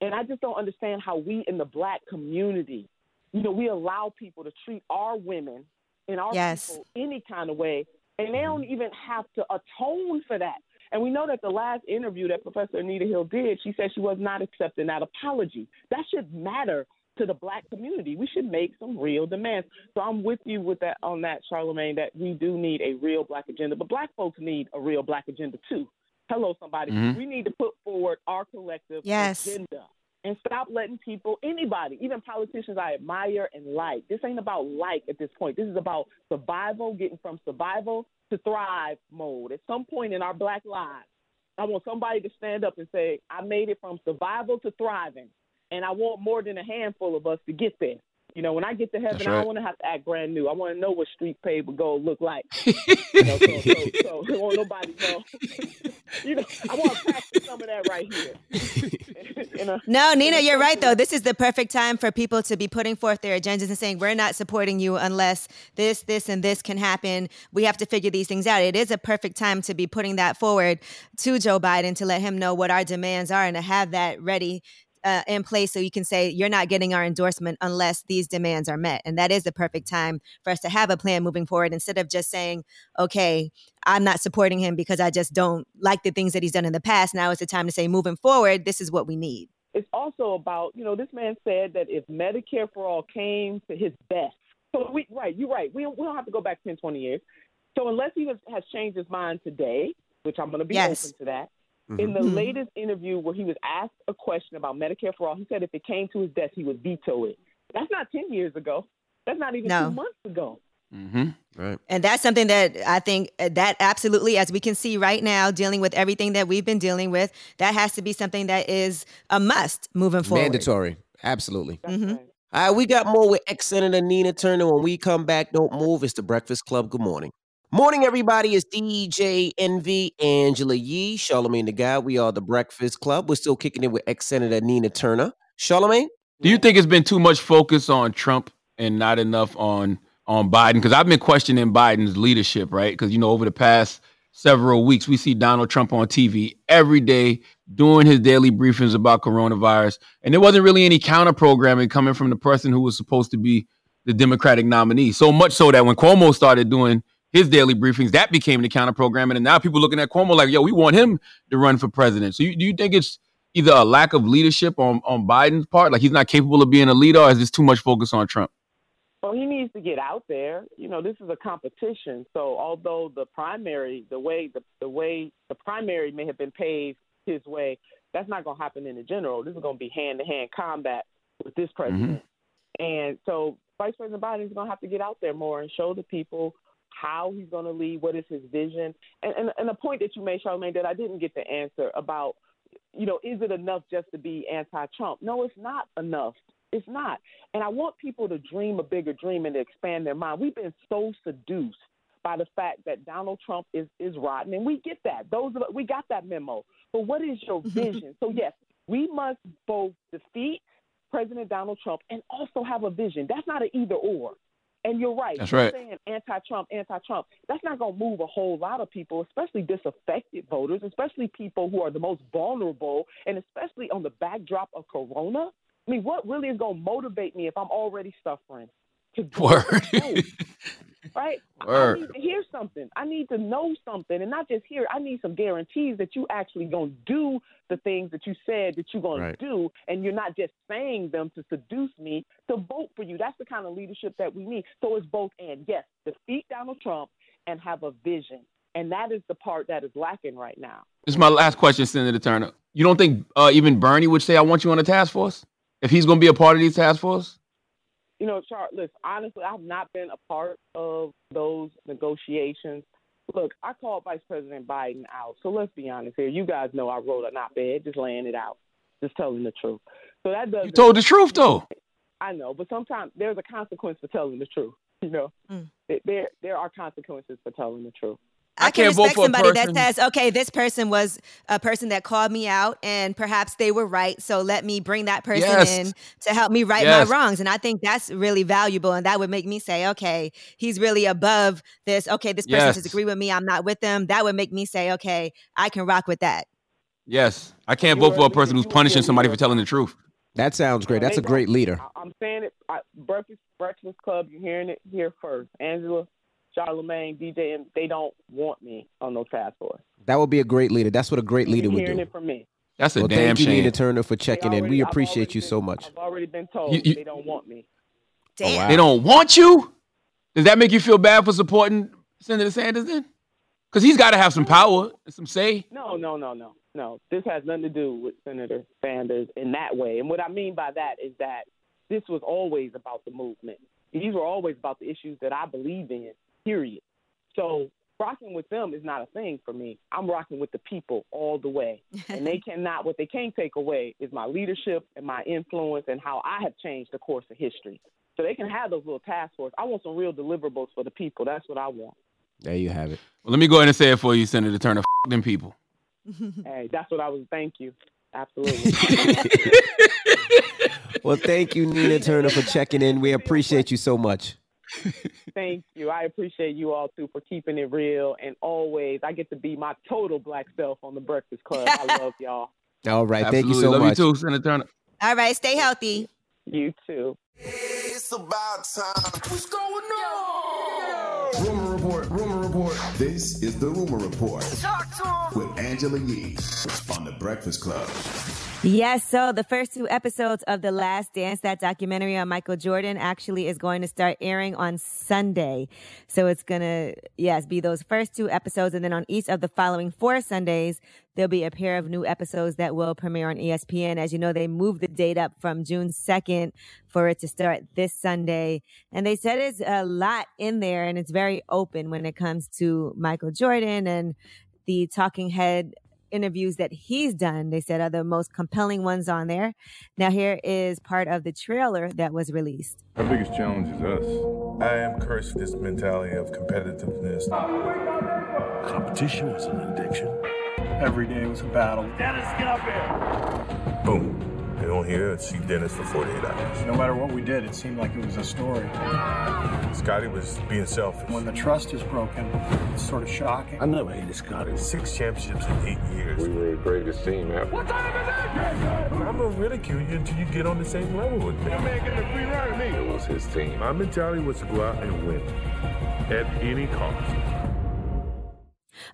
And I just don't understand how we in the black community, you know, we allow people to treat our women and our Yes. people any kind of way, and they don't mm-hmm. even have to atone for that. And we know that the last interview that Professor Anita Hill did, she said she was not accepting that apology. That should matter to the black community. We should make some real demands. So I'm with you with that on that, Charlamagne, that we do need a real black agenda, but black folks need a real black agenda too. Hello, somebody. Mhm. We need to put forward our collective Yes. agenda and stop letting people, anybody, even politicians I admire and like. This ain't about like at this point. This is about survival, getting from survival to thrive mode. At some point in our black lives, I want somebody to stand up and say, I made it from survival to thriving. And I want more than a handful of us to get there. You know, when I get to heaven, That's I don't want to have to act brand new. I want to know what street paved with gold look like. you know, so, so, so I don't want nobody know. you know, I want to practice some of that right here. In a- No, Nina, you're right though. This is the perfect time for people to be putting forth their agendas and saying, "We're not supporting you unless this, this, and this can happen. We have to figure these things out." It is a perfect time to be putting that forward to Joe Biden to let him know what our demands are and to have that ready uh, in place so you can say you're not getting our endorsement unless these demands are met. And that is the perfect time for us to have a plan moving forward instead of just saying, "Okay, I'm not supporting him because I just don't like the things that he's done in the past." Now is the time to say, moving forward, this is what we need. it's also about you know this man said that if medicare for all came to his best so we right you're right we don't, we don't have to go back 10 20 years so unless he has, has changed his mind today which i'm going to be Yes. open to that Mhm. in the Mhm. latest interview where he was asked a question about medicare for all he said if it came to his desk he would veto it that's not 10 years ago that's not even No. two months ago Mm-hmm. Right. And that's something that I think uh, that absolutely, as we can see right now, dealing with everything that we've been dealing with, that has to be something that is a must moving forward. Mandatory. Absolutely. Mhm. All right, we got more with ex Senator Nina Turner. When we come back, don't move. It's the Breakfast Club. Good morning. Morning, everybody. It's DJ Envy, Angela Yee, Charlamagne the Guy. We are the Breakfast Club. We're still kicking it with ex Senator Nina Turner. Charlamagne? Do you think it's been too much focus on Trump and not enough on on Biden? Because I've been questioning Biden's leadership, right? Because you know, over the past several weeks, we see Donald Trump on TV every day doing his daily briefings about coronavirus, and there wasn't really any counter programming coming from the person who was supposed to be the Democratic nominee. So much so that when Cuomo started doing his daily briefings, that became the counter programming, and now people looking at Cuomo like, "Yo, we want him to run for president." So, you, do you think it's either a lack of leadership on on Biden's part, like he's not capable of being a leader, or is this too much focus on Trump? Well, he needs to get out there. You know, this is a competition. So although the primary, the way the the way the primary may have been paved his way, that's not going to happen in the general. This is going to be hand to hand combat with this mm-hmm. president. And so Vice President Biden is going to have to get out there more and show the people how he's going to lead, what is his vision, and and, and the point that you made, Charlamagne, that I didn't get the answer about. You know, is it enough just to be anti-Trump? No, it's not enough. It's not. And I want people to dream a bigger dream and to expand their mind. We've been so seduced by the fact that Donald Trump is is rotten, and we get that. Those of we got that memo. But what is your vision? so yes, we must both defeat President Donald Trump and also have a vision. That's not an either or. And you're right. That's right. Saying anti-Trump, anti-Trump. That's not going to move a whole lot of people, especially disaffected voters, especially people who are the most vulnerable, and especially on the backdrop of Corona. I mean, what really is going to motivate me if I'm already suffering? To Word. Vote, right? I need to hear something. I need to know something, and not just hear. I need some guarantees that you actually gonna do the things that you said that you're gonna Right. do, and you're not just saying them to seduce me to vote for you. That's the kind of leadership that we need. So it's both and. Yes, defeat Donald Trump and have a vision, and that is the part that is lacking right now. This is my last question, Senator Turner. You don't think uh, even Bernie would say, "I want you on a task force"? If he's going to be a part of these task force, You know, Char, listen, honestly, I've not been a part of those negotiations. Look, I called Vice President Biden out. So let's be honest here. You guys know I wrote an op-ed, just laying it out, just telling the truth. So that does. You told the truth though. I know, but sometimes there's a consequence for telling the truth. You know, mm. There- there there are consequences for telling the truth. I, can can't vote respect for somebody that says, okay, this person was a person that called me out and perhaps they were right. So let me bring that person Yes. in to help me right Yes. my wrongs. And I think that's really valuable. And that would make me say, okay, he's really above this. Okay, this person Yes. disagree with me. I'm not with them. That would make me say, okay, I can rock with that. Yes, I can't vote for a person who's punishing somebody for telling the truth. That sounds great. That's a great leader. I- I'm saying it. I, Breakfast Breakfast Club. You're hearing it here first. Angela, Charlamagne, DJ, and they don't want me on no task force. That would be a great leader. That's what a great leader You're would hearing do. it from me. That's a well, damn thank you, shame. Nina Turner, for checking in. We appreciate you so much. I've already been told You- you- they don't want me. Oh, wow. They don't want you. Does that make you feel bad for supporting Senator Sanders then? Because he's got to have some power and some say. No, no, no, no, no. This has nothing to do with Senator Sanders in that way. And what I mean by that is that this was always about the movement. These were always about the issues that I believe in, period. So rocking with them is not a thing for me. I'm rocking with the people all the way. and they cannot, what they can't take away is my leadership and my influence and how I have changed the course of history. So they can have those little task force. I want some real deliverables for the people. That's what I want. There you have it. Well, let me go ahead and say it for you, Senator Turner. F- them people. hey, that's what I was. Thank you. Absolutely. Well, thank you, Nina Turner, for checking in. We appreciate you so much. Thank you. I appreciate you all too for keeping it real and always I get to be my total black self on the Breakfast Club. I love y'all. All right. Thank you Absolutely. so Love much. you too, Senator Turner. All right, stay healthy. You too. It's about time. What's going on? Rumor report. Rumor report. This is the rumor report Talk to him. with Angela Yee on the Breakfast Club. Yes, so the first two episodes of The Last Dance, that documentary on Michael Jordan, actually is going to start airing on Sunday. So it's going to, yes, be those first two episodes. And then on each of the following four Sundays, there'll be a pair of new episodes that will premiere on ESPN. As you know, they moved the date up from June 2nd for it to start this Sunday. And they said it's a lot in there and it's very open when it comes to Michael Jordan and the talking head interviews that he's done, they said are the most compelling ones on there. Now, here is part of the trailer that was released. Our biggest challenge is us. I am cursed with this mentality of competitiveness. Competition was an addiction. Every day was a battle. Dennis, get up here. Boom. They don't hear it, see Dennis for 48 hours. No matter what we did, it seemed like it was a story. Scotty was being selfish. When the trust is broken, it's sort of shocking. I never hated Scotty. Six championships in eight years. We were the greatest team ever. What time is it? I'm gonna ridicule you until you get on the same level with me. That man getting a free ride to me. It was his team. My mentality was to go out and win at any cost.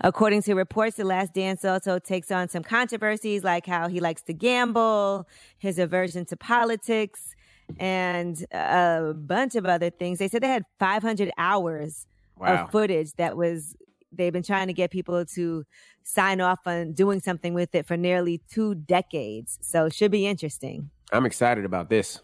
According to reports, The Last Dance also takes on some controversies like how he likes to gamble, his aversion to politics, and a bunch of other things. They said they had 500 hours Wow. of footage that was, they've been trying to get people to sign off on doing something with it for nearly two decades. So it should be interesting. I'm excited about this.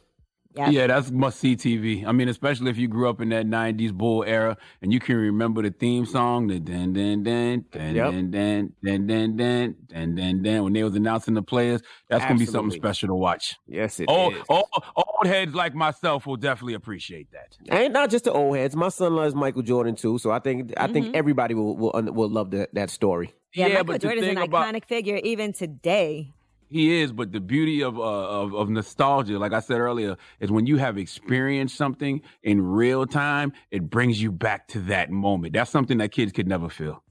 Yeah. Yeah, that's must see TV. I mean, especially if you grew up in that '90s Bull era and you can remember the theme song, the dan dan dan dan Yep. dan dan dan dan dan dan dan dan when they was announcing the players. That's gonna be something special to watch. Yes, it old, is. old old heads like myself will definitely appreciate that. And not just the old heads. My son loves Michael Jordan too, so I think I think Mhm. everybody will will, will love that that story. Yeah, Michael but the Jordan's an thing about- iconic figure even today. He is, but the beauty of, uh, of of nostalgia, like I said earlier, is when you have experienced something in real time, it brings you back to that moment. That's something that kids could never feel.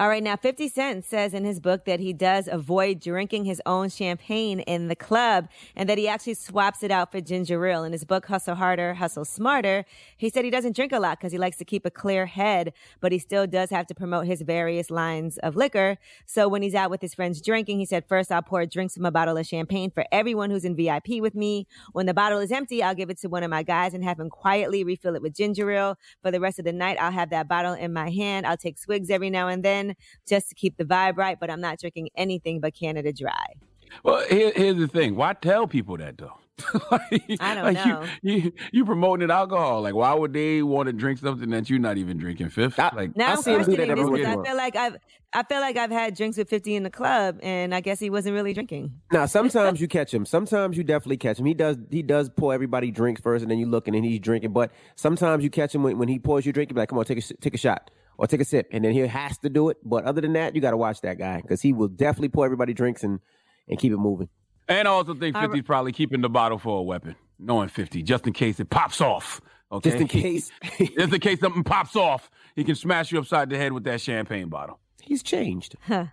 All right, now 50 Cent says in his book that he does avoid drinking his own champagne in the club and that he actually swaps it out for ginger ale. In his book, Hustle Harder, Hustle Smarter, he said he doesn't drink a lot because he likes to keep a clear head, but he still does have to promote his various lines of liquor. So when he's out with his friends drinking, he said, first I'll pour drinks from a bottle of champagne for everyone who's in VIP with me. When the bottle is empty, I'll give it to one of my guys and have him quietly refill it with ginger ale. For the rest of the night, I'll have that bottle in my hand. I'll take swigs every now and then just to keep the vibe right, but I'm not drinking anything but Canada Dry. Well, here, here's the thing. Why tell people that though? like, I don't like know. You, you you promoting alcohol. Like, why would they want to drink something that you're not even drinking? Fifth, like Now I'm see him do questioning that every because I feel like I've I feel like I've had drinks with 50 in the club, and I guess he wasn't really drinking. Now, sometimes you catch him. Sometimes you definitely catch him. He does he does pour everybody drinks first, and then you look and then he's drinking. But sometimes you catch him when, when he pours you a drink. You be like, "Come on, take a take a shot or take a sip," and then he has to do it. But other than that, you got to watch that guy because he will definitely pour everybody drinks and and keep it moving. And I also think 50's probably keeping the bottle for a weapon, knowing 50, just in case it pops off. Okay? Just in case. just in case something pops off, he can smash you upside the head with that champagne bottle. He's changed. Huh.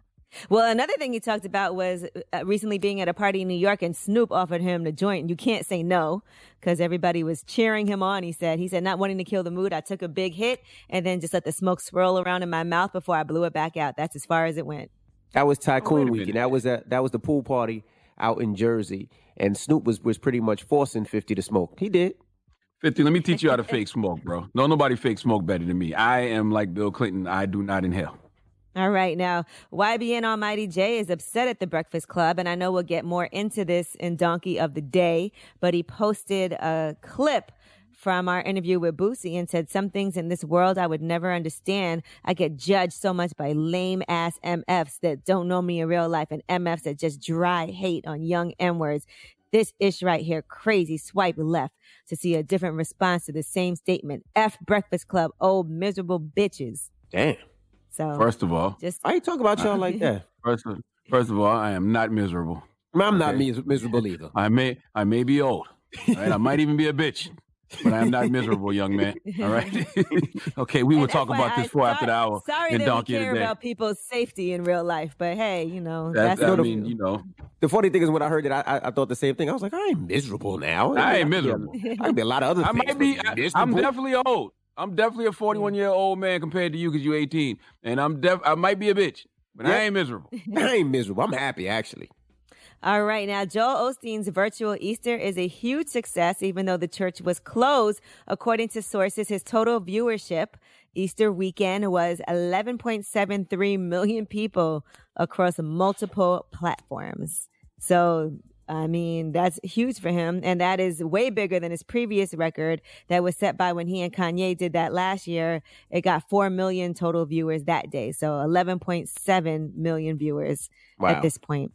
Well, another thing he talked about was uh, recently being at a party in New York and Snoop offered him the joint. You can't say no because everybody was cheering him on. He said, he said, not wanting to kill the mood. I took a big hit and then just let the smoke swirl around in my mouth before I blew it back out. That's as far as it went. That was Oh, Tycoon Week, and that was a, that was the pool party out in Jersey, and Snoop was was pretty much forcing Fifty to smoke. He did. 50, let me teach you how to fake smoke, bro. No, nobody fake smoke better than me. I am like Bill Clinton. I do not inhale. All right. Now, YBN Almighty J is upset at the Breakfast Club, and I know we'll get more into this in Donkey of the Day, but he posted a clip from our interview with Boosie and said, Some things in this world I would never understand. I get judged so much by lame ass MFs that don't know me in real life and MFs that just dry hate on young M words. This ish right here, crazy. Swipe left to see a different response to the same statement. F Breakfast Club, old miserable bitches. Damn. So First of all, just I ain't talk about y'all like that. First of, first of all, I am not miserable. I'm not mis- miserable either. I may I may be old. all Right? I might even be a bitch. But I am not miserable, young man. All right. okay, we will talk about this FYI, for after the hour Sorry in that Donkey we of care the Day. about people's safety in real life, but hey, you know That's, that's, I mean, you know, The funny thing is, when I heard it, I, I, I thought the same thing. I was like, I ain't miserable now. I ain't could be miserable. I could be a lot of other I things. might be. I, I'm definitely old. I'm definitely a 41 year old man compared to you because you're 18, and I'm def. I might be a bitch, but I ain't miserable. I ain't miserable. I'm happy actually. All right, now Joel Osteen's virtual Easter is a huge success, even though the church was closed. According to sources, his total viewership Easter weekend was 11.73 million people across multiple platforms. So, I mean, that's huge for him. And that is way bigger than his previous record that was set by when he and Kanye did that last year. It got 4 million total viewers that day. So 11.7 million viewers Wow. at this point.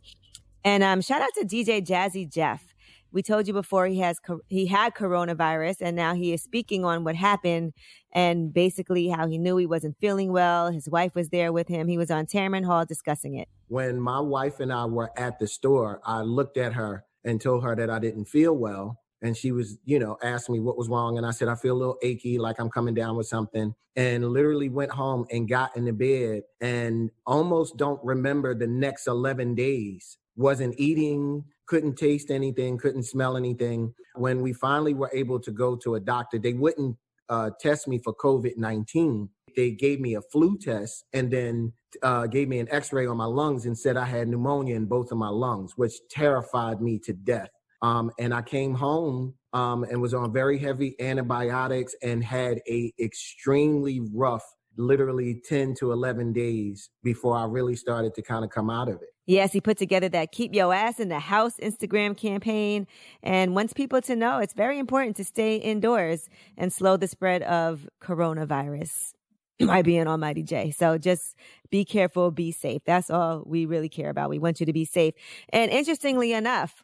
And um, shout out to DJ Jazzy Jeff. We told you before he has he had coronavirus, and now he is speaking on what happened and basically how he knew he wasn't feeling well. His wife was there with him. He was on Tamron Hall discussing it. when my wife and I were at the store, I looked at her and told her that I didn't feel well. And she was, you know, asking me what was wrong. And I said, I feel a little achy, like I'm coming down with something. And literally went home and got in the bed and almost don't remember the next 11 days. Wasn't eating, couldn't taste anything, couldn't smell anything. When we finally were able to go to a doctor, they wouldn't uh, test me for COVID 19. They gave me a flu test and then uh, gave me an x ray on my lungs and said I had pneumonia in both of my lungs, which terrified me to death. Um, and I came home um, and was on very heavy antibiotics and had a extremely rough, literally 10 to 11 days before I really started to kind of come out of it. Yes, he put together that Keep Your Ass in the House Instagram campaign and wants people to know it's very important to stay indoors and slow the spread of coronavirus by being Almighty J. So just be careful, be safe. That's all we really care about. We want you to be safe. And interestingly enough,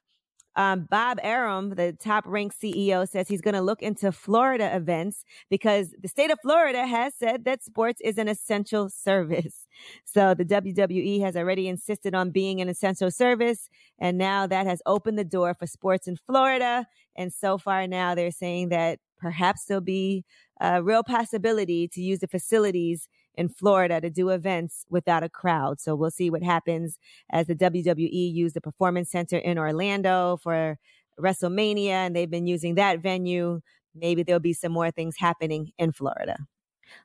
um, Bob Arum, the top ranked CEO, says he's going to look into Florida events because the state of Florida has said that sports is an essential service. So the WWE has already insisted on being an essential service. And now that has opened the door for sports in Florida. And so far now they're saying that perhaps there'll be a real possibility to use the facilities in Florida to do events without a crowd. So we'll see what happens as the WWE used the Performance Center in Orlando for WrestleMania, and they've been using that venue. Maybe there'll be some more things happening in Florida.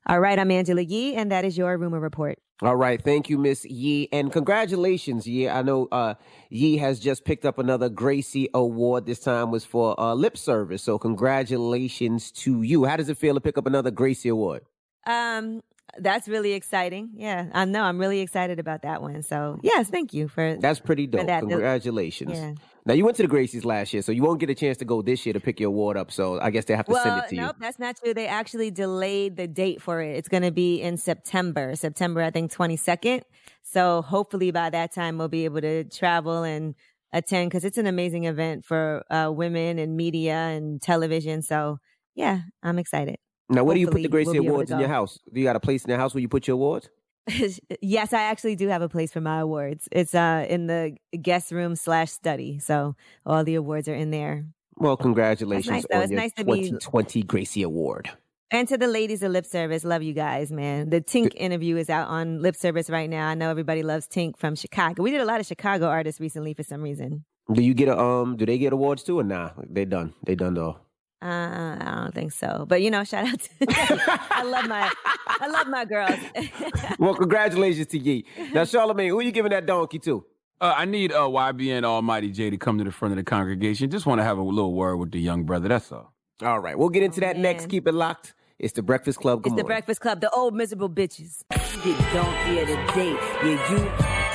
All right, I'm Angela Yee, and that is your rumor report. All right, thank you, Miss Yee, and congratulations, Yee. I know uh, Yee has just picked up another Gracie Award. This time was for uh, lip service, so congratulations to you. How does it feel to pick up another Gracie Award? Um, That's really exciting. Yeah, I know. I'm really excited about that one. So yes, thank you for. That's pretty dope. that. Congratulations. Yeah. Now you went to the Gracies last year, so you won't get a chance to go this year to pick your award up. So I guess they have to Well, send it to nope, that's not true. They actually delayed the date for it. It's going to be in September, September, I think, 22nd. So hopefully by that time, we'll be able to travel and attend because it's an amazing event for uh, women and media and television. So yeah, I'm excited. Now, where do you put the Gracie we'll Awards in your house? Do you got a place in your house where you put your awards? yes, I actually do have a place for my awards. It's uh in the guest room slash study. So all the awards are in there. Well, congratulations nice, on your nice to be- 2020 Gracie Award. And to the ladies of Lip Service, love you guys, man. The Tink interview is out on Lip Service right now. I know everybody loves Tink from Chicago. We did a lot of Chicago artists recently for some reason. Do you get a um? Do they get awards too or nah? They done. They done though. Uh, I don't think so, but you know, shout out to I love my I love my girls. well, congratulations to Yee. Now, Charlamagne, who you giving that donkey to? Uh, I need uh, YBN Almighty J to come to the front of the congregation. Just want to have a little word with the young brother. That's all. All right, we'll get into that next. Keep it locked. It's the Breakfast Club. Good It's the. Breakfast Club, the old miserable bitches. You get donkey of the day. Yeah, you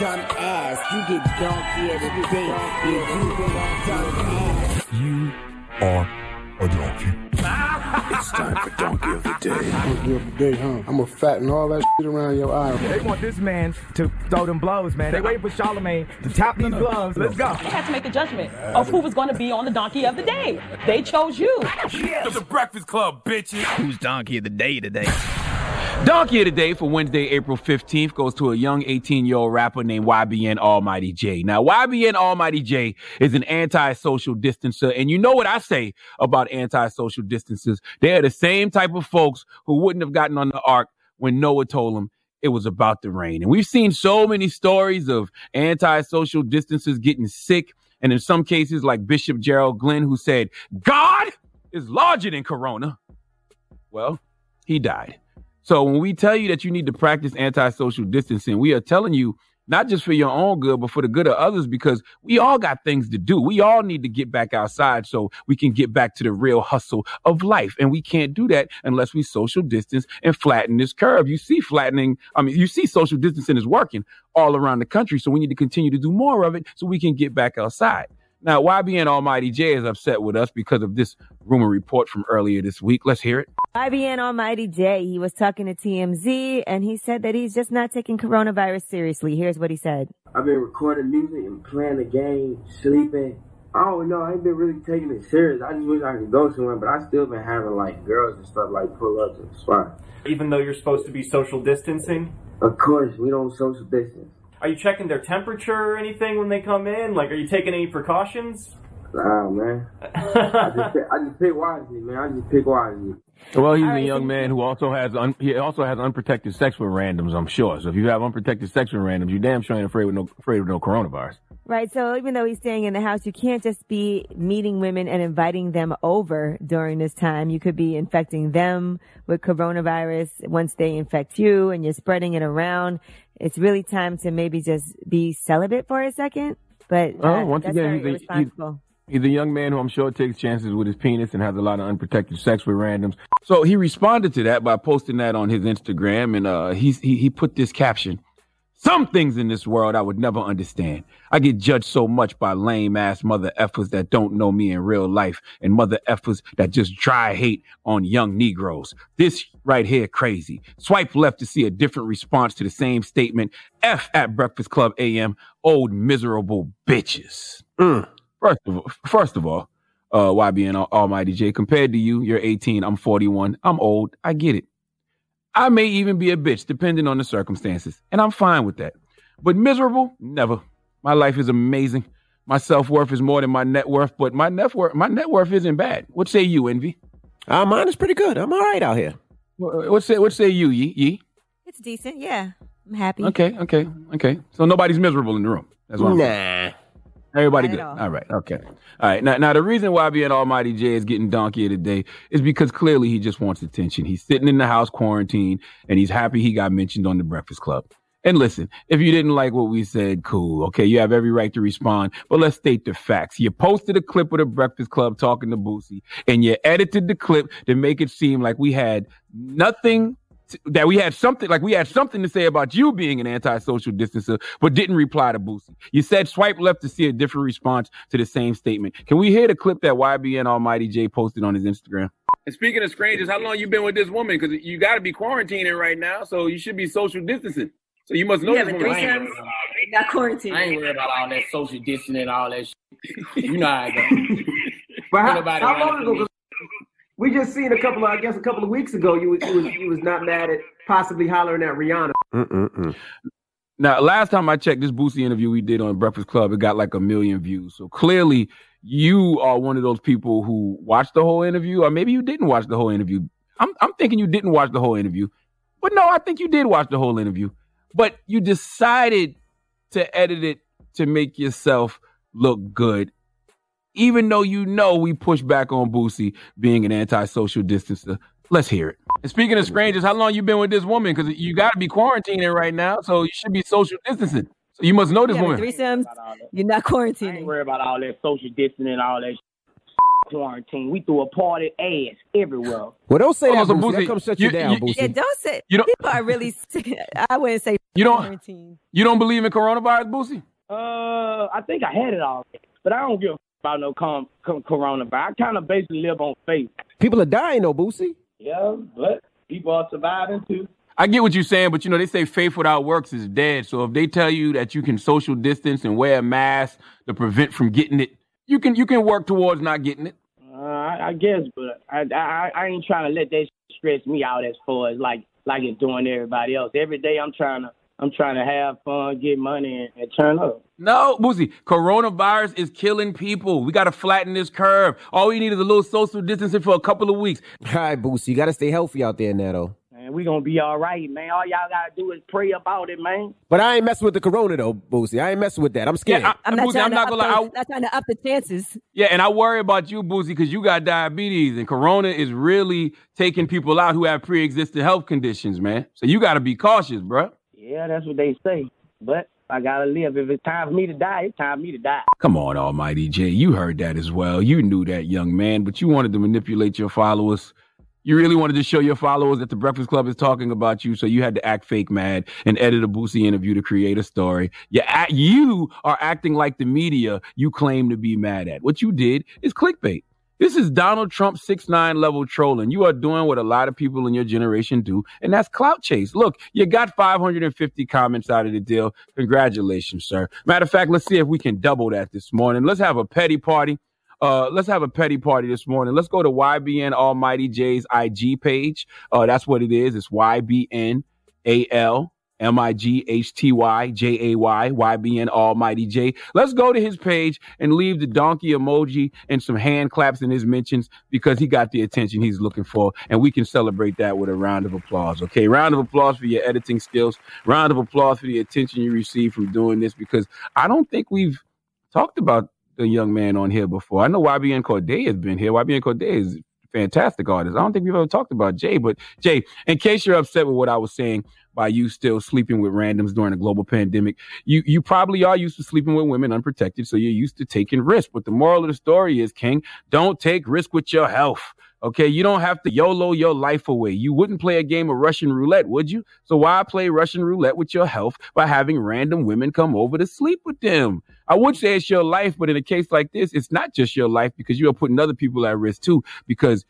dumb ass. You get donkey of the day. Yeah, you dumb ass. You are a donkey. it's time for Donkey of the Day. Donkey of the day, huh? I'm gonna fatten all that shit around your eye. They want this man to throw them blows, man. They waiting for Charlamagne to tap these gloves. Let's go. They had to make a judgment of who was going to be on the donkey of the day. They chose you. It's the Breakfast Club, bitches. Who's donkey of the day today? Donkey of the day for Wednesday, April 15th goes to a young 18 year old rapper named YBN Almighty J. Now, YBN Almighty J is an anti-social distancer. And you know what I say about anti-social distances? They are the same type of folks who wouldn't have gotten on the ark when Noah told them it was about to rain. And we've seen so many stories of anti-social distancers getting sick. And in some cases, like Bishop Gerald Glenn, who said, God is larger than Corona. Well, he died. So when we tell you that you need to practice antisocial distancing, we are telling you not just for your own good, but for the good of others, because we all got things to do. We all need to get back outside so we can get back to the real hustle of life. And we can't do that unless we social distance and flatten this curve. You see flattening, I mean, you see social distancing is working all around the country. So we need to continue to do more of it so we can get back outside. Now, YBN Almighty J is upset with us because of this rumor report from earlier this week. Let's hear it. YBN Almighty J, he was talking to TMZ and he said that he's just not taking coronavirus seriously. Here's what he said. I've been recording music and playing the game, sleeping. I don't know. I ain't been really taking it serious. I just wish I could go somewhere, but I still been having like girls and stuff like pull up to the spot. Even though you're supposed to be social distancing? Of course, we don't social distance. Are you checking their temperature or anything when they come in? Like, are you taking any precautions? Nah, man. I just pick, I just pick wisely, man. I just pick wisely. Well, he's a young man who also has un- he also has unprotected sex with randoms. I'm sure. So if you have unprotected sex with randoms, you damn sure ain't afraid with no afraid with no coronavirus. Right. So even though he's staying in the house, you can't just be meeting women and inviting them over during this time. You could be infecting them with coronavirus once they infect you and you're spreading it around. It's really time to maybe just be celibate for a second. But Oh, uh, once that's again, he's a, he's. He's a young man who I'm sure takes chances with his penis and has a lot of unprotected sex with randoms. So he responded to that by posting that on his Instagram, and uh, he's, he he put this caption: "Some things in this world I would never understand. I get judged so much by lame ass mother effers that don't know me in real life, and mother effers that just dry hate on young Negroes. This right here crazy. Swipe left to see a different response to the same statement. F at Breakfast Club AM. Old miserable bitches. Mm. First of all, first of all, uh, YBN Al- Almighty J. Compared to you, you're 18. I'm 41. I'm old. I get it. I may even be a bitch, depending on the circumstances, and I'm fine with that. But miserable, never. My life is amazing. My self worth is more than my net worth, but my net worth, my net worth isn't bad. What say you, Envy? Uh, mine is pretty good. I'm all right out here. What, what say? What say you, Yee? Yee? It's decent. Yeah. I'm happy. Okay, okay, okay. So nobody's miserable in the room. That's what I'm saying. Everybody good. all. all right. Okay. All right. Now, now the reason why YBN Almighty J is getting donkey of the day is because clearly he just wants attention. He's sitting in the house quarantine and he's happy he got mentioned on the Breakfast Club. And listen, if you didn't like what we said, cool. Okay. You have every right to respond, but let's state the facts. You posted a clip of the Breakfast Club talking to Boosie and you edited the clip to make it seem like we had nothing that we had something like we had something to say about you being an anti-social distancer, but didn't reply to Boosie. You said swipe left to see a different response to the same statement. Can we hear the clip that YBN Almighty J posted on his Instagram? And speaking of strangers, how long you been with this woman? Because you got to be quarantining right now, so you should be social distancing. So you must know Yeah, this but woman. threesomes, not quarantine. I ain't worried about all that social distancing and all that shit. You know how I go. But how, Ain't nobody how running long ago? Me. 'cause We just seen a couple of, I guess, a couple of weeks ago. You was, you was, you was not mad at possibly hollering at Rihanna. Mm-mm-mm. Now, last time I checked this Boosie interview we did on Breakfast Club, it got like a million views. So clearly, you are one of those people who watched the whole interview, or maybe you didn't watch the whole interview. I'm, I'm thinking you didn't watch the whole interview, but no, I think you did watch the whole interview. But you decided to edit it to make yourself look good, even though you know we push back on Boosie being an anti-social distancer. Let's hear it. And speaking of strangers, how long you been with this woman? Because you got to be quarantining right now, so you should be social distancing. So you must know this Yeah, but woman. threesomes, you're not quarantining. I ain't worried about all that social distancing and all that shit. quarantine. We threw a party ass everywhere. Well, don't say Hold that, on, so Boosie. Boosie, That comes shut you- you, down, you- Boosie. Yeah, don't say. You don't- people are really. I wouldn't say You don't- quarantine. You don't believe in coronavirus, Boosie? Uh, I think I had it all, but I don't give a f- about no com- com- coronavirus. I kind of basically live on faith. People are dying, though, Boosie. Yeah, but people are surviving too. I get what you're saying, but you know, they say faith without works is dead. So if they tell you that you can social distance and wear a mask to prevent from getting it, you can you can work towards not getting it. Uh, I, I guess, but I, I I ain't trying to let that stress me out as far as like like it's doing everybody else. Every day I'm trying to I'm trying to have fun, get money, and, and turn up. No, Boosie, coronavirus is killing people. We got to flatten this curve. All we need is a little social distancing for a couple of weeks. All right, Boosie, you got to stay healthy out there now, though. And we gonna be all right, man. All y'all gotta do is pray about it, man. But I ain't messing with the corona, though, Boosie. I ain't messing with that. I'm scared. Yeah, I- I'm not Boosie, trying I'm to not up gonna lie. those- not trying to up the chances. Yeah, and I worry about you, Boosie, because you got diabetes, and Corona is really taking people out who have pre-existing health conditions, man. So you got to be cautious, bruh. Yeah, that's what they say. But I gotta live. If it's time for me to die, it's time for me to die. Come on, Almighty J. You heard that as well. You knew that, young man, but you wanted to manipulate your followers. You really wanted to show your followers that the Breakfast Club is talking about you, so you had to act fake mad and edit a Boosie interview to create a story. You, act, you are acting like the media you claim to be mad at. What you did is clickbait. This is Donald Trump six nine level trolling. You are doing what a lot of people in your generation do, and that's clout chase. Look, you got 550 comments out of the deal. Congratulations, sir. Matter of fact, let's see if we can double that this morning. Let's have a petty party. Uh, let's have a petty party this morning. Let's go to YBN Almighty J's IG page. Uh, that's what it is. It's YBN AL M I G H T Y J A Y YBN Almighty J. Let's go to his page and leave the donkey emoji and some hand claps in his mentions because he got the attention he's looking for. And we can celebrate that with a round of applause. Okay. Round of applause for your editing skills. Round of applause for the attention you received from doing this because I don't think we've talked about the young man on here before. I know YBN Cordae has been here. YBN Cordae is fantastic artist. I don't think we've ever talked about Jay, but Jay, in case you're upset with what I was saying by you still sleeping with randoms during a global pandemic, you you probably are used to sleeping with women unprotected, so you're used to taking risks. But the moral of the story is, King, don't take risk with your health. Okay, you don't have to YOLO your life away. You wouldn't play a game of Russian roulette, would you? So why play Russian roulette with your health by having random women come over to sleep with them? I would say it's your life, but in a case like this, it's not just your life because you are putting other people at risk too. Because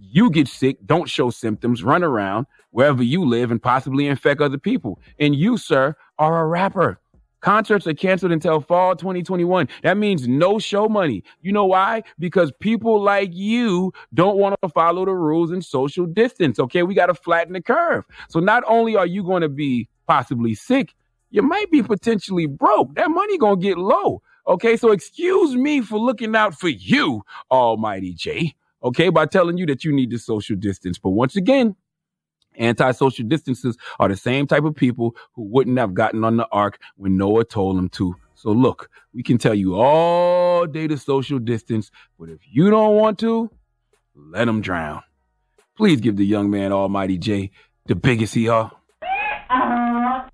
you get sick, don't show symptoms, run around wherever you live and possibly infect other people. And you, sir, are a rapper. Concerts are canceled until fall 2021. That means no show money. You know why? Because people like you don't want to follow the rules and social distance. Okay, we got to flatten the curve. So not only are you going to be possibly sick, you might be potentially broke. That money going to get low. Okay, so excuse me for looking out for you, Almighty J. Okay, by telling you that you need to social distance. But once again, Anti-social distances are the same type of people who wouldn't have gotten on the ark when Noah told them to. So look, we can tell you all day to social distance, but if you don't want to, let them drown. Please give the young man Almighty J the biggest he are. All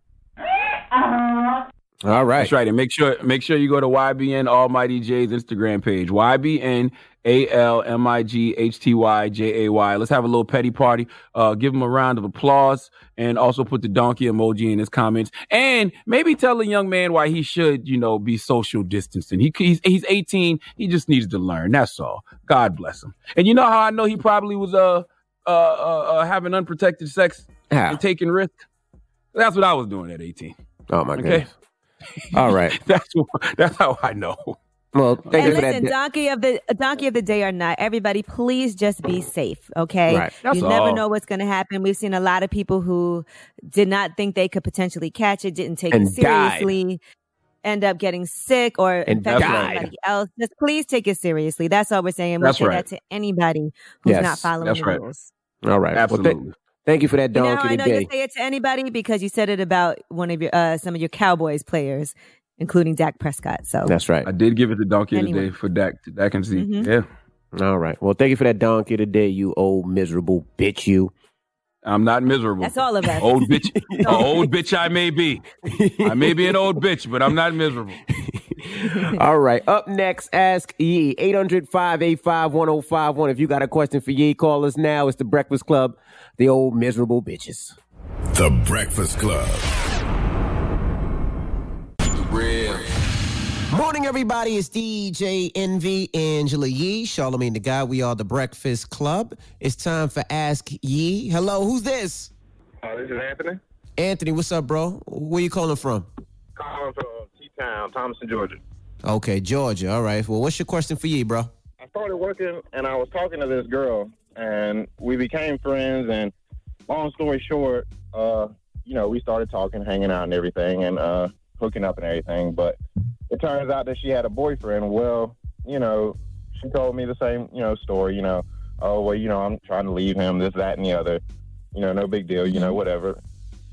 All right. That's right. And make sure make sure you go to YBN Almighty J's Instagram page. YBN A L M I G H T Y J A Y. Let's have a little petty party. Uh, give him a round of applause and also put the donkey emoji in his comments. And maybe tell a young man why he should, you know, be social distancing. He he's, he's 18. He just needs to learn. That's all. God bless him. And you know how I know he probably was uh uh, uh, uh having unprotected sex How? and taking risk. That's what I was doing at 18. Oh my Okay. goodness. All right. that's that's how I know. Well, thank and you for listen, that. donkey of the donkey of the day or not, everybody, please just be safe, okay? Right. That's you never know what's going to happen. We've seen a lot of people who did not think they could potentially catch it, didn't take And it seriously, end up getting sick or And infecting somebody else. Just please take it seriously. That's all we're saying. And we That's say right. that to anybody who's Yes, not following that's the right. rules. All right. Well, th- Absolutely. thank you for that You know how donkey I know today. you say it to anybody because you said it about one of your uh, some of your Cowboys players, including Dak Prescott. So That's right. I did give it the donkey Anyway. of the day for Dak. Dak and Z. Mhm. Yeah. All right. Well, thank you for that donkey today, you old miserable bitch. You. I'm not miserable. that's all of us. Old bitch. old bitch I may be. I may be an old bitch, but I'm not miserable. All right. Up next, ask Yee. 800 585 1051. If you got a question for Yee, call us now. It's the Breakfast Club, the old miserable bitches. The Breakfast Club. Morning, everybody. It's DJ Envy, Angela Yee, Charlamagne the Guy. We are the Breakfast Club. It's time for Ask Yee. Hello, who's this? Uh, this is Anthony. Anthony, what's up, bro? Where you calling from? Calling from T-Town, Thomaston, Georgia. Okay, Georgia. All right. Well, what's your question for Yee, bro? I started working and I was talking to this girl and we became friends and long story short, uh, you know, we started talking, hanging out and everything and uh hooking up and everything, but it turns out that she had a boyfriend. Well, you know, she told me the same, you know, story, you know, oh well, you know, I'm trying to leave him, this, that and the other. You know, no big deal, you know, whatever.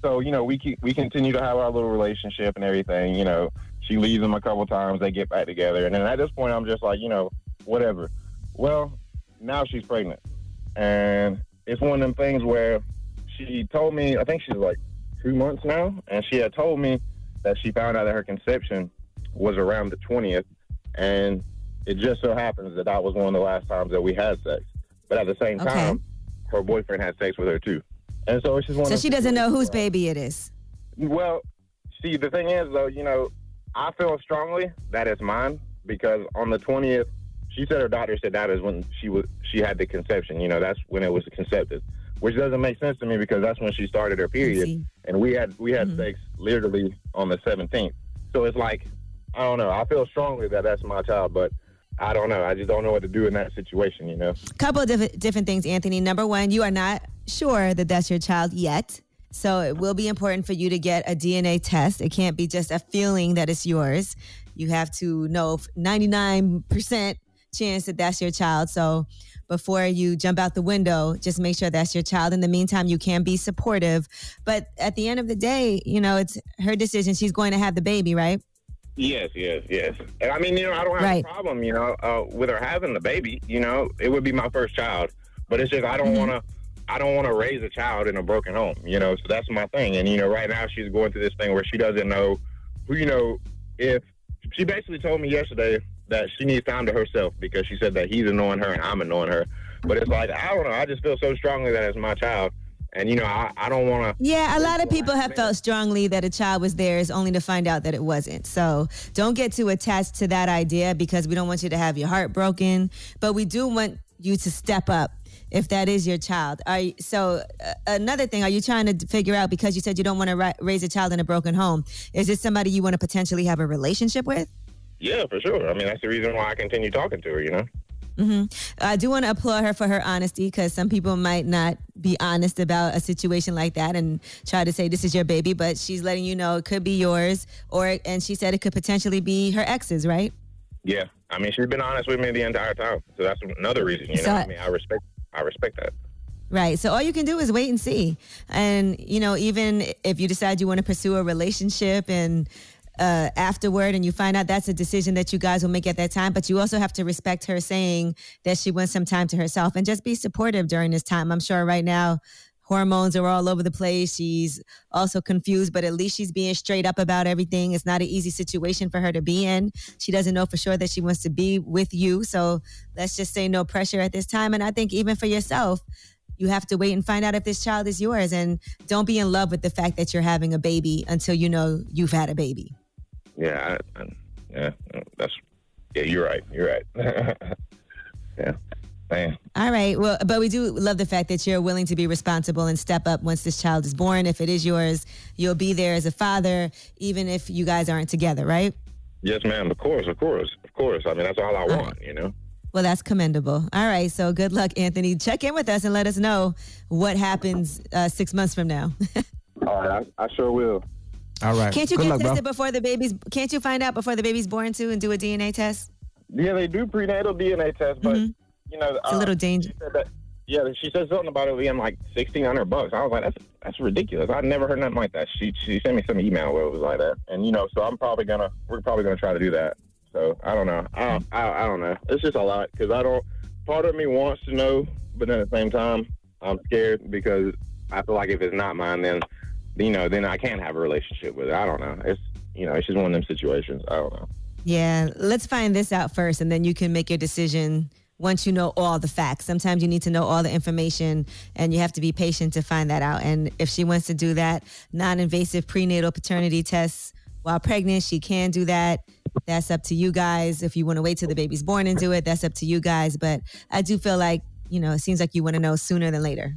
So, you know, we keep we continue to have our little relationship and everything, you know. She leaves him a couple times, they get back together, and then at this point I'm just like, you know, whatever. Well, now she's pregnant. And it's one of them things where she told me, I think she's like two months now, and she had told me that she found out that her conception was around the 20th. And it just so happens that that was one of the last times that we had sex. But at the same Okay. time, her boyfriend had sex with her too. And so it's just one So she doesn't know whose baby it is. well, see, the thing is, though, you know, I feel strongly that it's mine because on the twentieth, she said her doctor said that is when she was she had the conception. You know, that's when it was concepted, which doesn't make sense to me because that's when she started her period, and we had we had mm-hmm. sex literally on the seventeenth. So it's like, I don't know. I feel strongly that that's my child, but I don't know. I just don't know what to do in that situation. You know. couple of different, different things, Anthony. Number one, you are not sure that that's your child yet. So it will be important for you to get a DNA test. It can't be just a feeling that it's yours. You have to know 99% chance that that's your child. So before you jump out the window, just make sure that's your child. In the meantime, you can be supportive. But at the end of the day, you know, it's her decision. She's going to have the baby, right? Yes, yes, yes. And I mean, you know, I don't have Right. a problem, you know, uh, with her having the baby. You know, it would be my first child, but it's just I don't want to. I don't want to raise a child in a broken home, you know. So that's my thing. And you know, right now she's going through this thing where she doesn't know, who you know, if she basically told me yesterday that she needs time to herself because she said that he's annoying her and I'm annoying her. But it's like I don't know. I just feel so strongly that it's my child, and you know, I, I don't want to. Yeah, a lot of people have felt strongly that a child was theirs only to find out that it wasn't. So don't get too attached to that idea because we don't want you to have your heart broken, but we do want you to step up if that is your child. Are you, so uh, another thing, are you trying to figure out because you said you don't want to raise a child in a broken home? Is this somebody you want to potentially have a relationship with? Yeah, for sure. I mean, that's the reason why I continue talking to her. You know. Hmm I do want to applaud her for her honesty because some people might not be honest about a situation like that and try to say this is your baby, but she's letting you know it could be yours, or and she said it could potentially be her ex's, right? Yeah, I mean, she's been honest with me the entire time, so that's another reason. You know, So- I mean, I respect, I respect that. Right. So all you can do is wait and see. And, you know, even if you decide you want to pursue a relationship and uh, afterward and you find out that's a decision that you guys will make at that time, but you also have to respect her saying that she wants some time to herself and just be supportive during this time. I'm sure right now hormones are all over the place. She's also confused, but at least she's being straight up about everything. It's not an easy situation for her to be in. She doesn't know for sure that she wants to be with you. So let's just say no pressure at this time. And I think even for yourself, you have to wait and find out if this child is yours. And don't be in love with the fact that you're having a baby until you know you've had a baby. Yeah, I, I, yeah, that's yeah. You're right. You're right. yeah, man. All right. Well, but we do love the fact that you're willing to be responsible and step up once this child is born. If it is yours, you'll be there as a father, even if you guys aren't together, right? Yes, ma'am. Of course, of course, of course. I mean, that's all I want. You know. Well, that's commendable. All right. So good luck, Anthony. Check in with us and let us know what happens uh, six months from now. All right, I, I sure will. All right. Can't you Good get luck, bro. tested before the baby's? Can't you find out before the baby's born too and do a DNA test? Yeah, they do prenatal DNA tests, but you know, Mm-hmm. It's a little dangerous. She said that, yeah, she said something about it being like sixteen hundred bucks. I was like, that's that's ridiculous. I never heard nothing like that. She she sent me some email where it was like that, and you know, so I'm probably gonna we're probably gonna try to do that. So I don't know. I don't, I, I don't know. It's just a lot because I don't. Part of me wants to know, but then at the same time, I'm scared because I feel like if it's not mine, then you know, then I can't have a relationship with it. I don't know. It's you know, it's just one of them situations. I don't know. Yeah. Let's find this out first, and then you can make your decision once you know all the facts. Sometimes you need to know all the information, and you have to be patient to find that out. And if she wants to do that non-invasive prenatal paternity tests while pregnant, she can do that. That's up to you guys. If you want to wait till the baby's born and do it, that's up to you guys. But I do feel like, you know, it seems like you want to know sooner than later.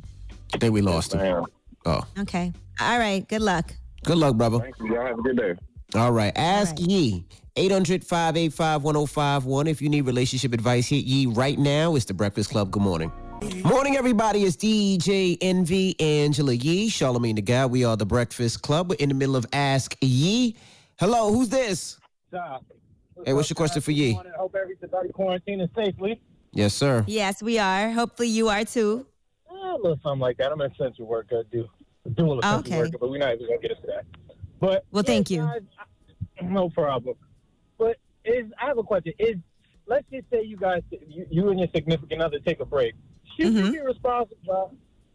I think we lost him. Oh, Okay. All right. Good luck. good luck, brother. Thank you. Y'all have a good day. All right. Ask Yee. 800 585 1051. If you need relationship advice, hit Yee right now. It's the Breakfast Club. Good morning. Morning, everybody. It's DJ Envy Angela Yee, Charlamagne the Guy. We are the Breakfast Club. We're in the middle of Ask Yee. Hello, who's this? Hey, what's your question for Yee? Hope everybody quarantining safely. Yes, sir. Yes, we are. Hopefully you are too. Eh, a little something like that. I'm an essential worker. I do do a little Okay. worker, but we're not even gonna get into that. But Well, thank you. guys, I- no problem. But is I have a question. Is let's just say you guys, you, you and your significant other take a break. Should Mm-hmm. you be responsible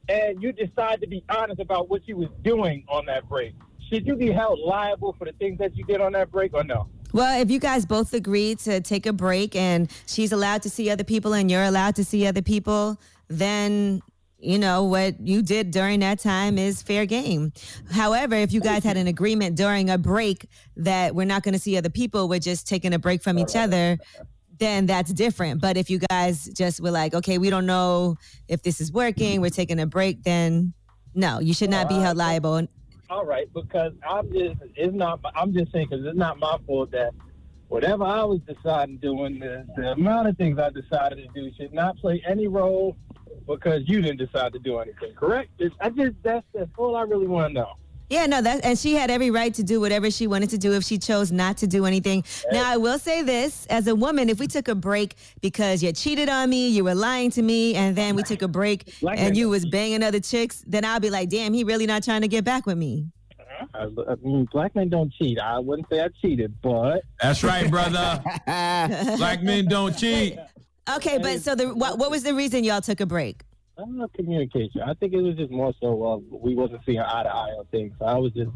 and you decide to be honest about what you was doing on that break? Should you be held liable for the things that you did on that break or no? Well, if you guys both agree to take a break and she's allowed to see other people and you're allowed to see other people, then you know what you did during that time is fair game. However, if you guys had an agreement during a break that we're not going to see other people, we're just taking a break from each other, then that's different. But if you guys just were like, okay, we don't know if this is working, we're taking a break, then no, you should not be held liable. All right, because I'm just it's not I'm just saying because it's not my fault that whatever I was deciding doing the, the amount of things I decided to do should not play any role because you didn't decide to do anything. Correct? It's, I just that's that's all I really want to know. Yeah, no, that and she had every right to do whatever she wanted to do if she chose not to do anything. Now, I will say this as a woman, if we took a break because you cheated on me, you were lying to me, and then we took a break Like and that. you was banging other chicks, then I'll be like, damn, he really not trying to get back with me. Uh-huh. I, I mean, black men don't cheat. I wouldn't say I cheated, but That's right, brother. Black men don't cheat. Okay, but so the what, what was the reason y'all took a break? I don't know communication. I think it was just more so uh, we wasn't seeing eye to eye on things. So I was just,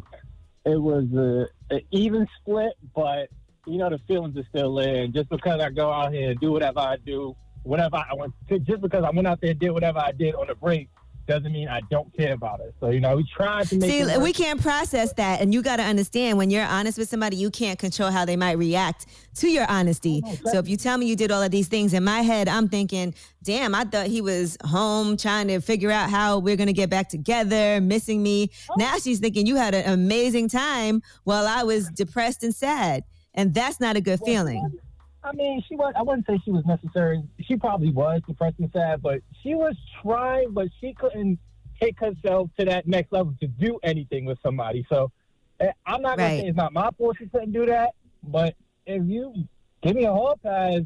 it was a, an even split, but you know the feelings are still there. And just because I go out here and do whatever I do, whatever I want, just because I went out there and did whatever I did on the break, doesn't mean I don't care about it. So you know we tried to make. See, we can't process that, and you got to understand when you're honest with somebody, you can't control how they might react to your honesty. Oh, so if you tell me you did all of these things in my head, I'm thinking, damn, I thought he was home trying to figure out how we're gonna get back together, missing me. Oh. Now she's thinking you had an amazing time while I was depressed and sad, and that's not a good feeling. I mean, she was. I wouldn't say she was necessary. She probably was depressed and sad, but she was trying, but she couldn't take herself to that next level to do anything with somebody. So eh, I'm not gonna Right. say it's not my fault she couldn't do that, but if you give me a hall pass,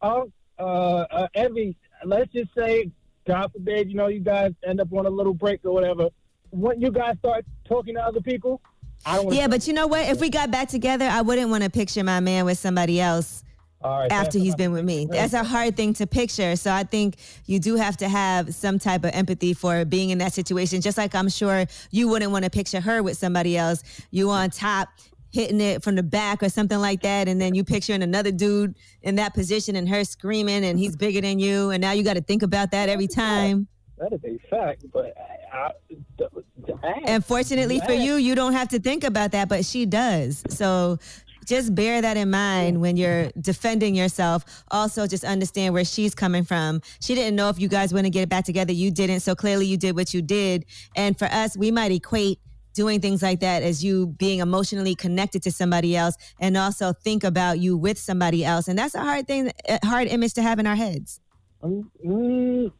um, uh, uh, every let's just say, God forbid, you know, you guys end up on a little break or whatever. When you guys start talking to other people, I don't. Yeah, but you know what? If we got back together, I wouldn't want to picture my man with somebody else right, after he's been with me. That's a hard thing to picture. So I think you do have to have some type of empathy for being in that situation. Just like I'm sure you wouldn't want to picture her with somebody else. You on top hitting it from the back or something like that, and then you picturing another dude in that position and her screaming and he's bigger than you, and now you got to think about that every time. That is a fact, but I, I, the, the ass, And fortunately for you, you don't have to think about that, but she does. So just bear that in mind when you're defending yourself. Also, just understand where she's coming from. She didn't know if you guys want to get it back together. You didn't. So clearly you did what you did. And for us, we might equate doing things like that as you being emotionally connected to somebody else and also think about you with somebody else. And that's a hard thing, a hard image to have in our heads. Mm,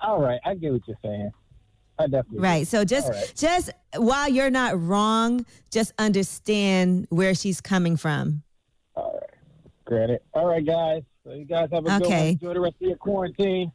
all right, I get what you're saying. I definitely do. Right. So just All right. just while you're not wrong, just understand where she's coming from. All right. Granted. All right, guys. So you guys have a good one. Enjoy the rest of your quarantine.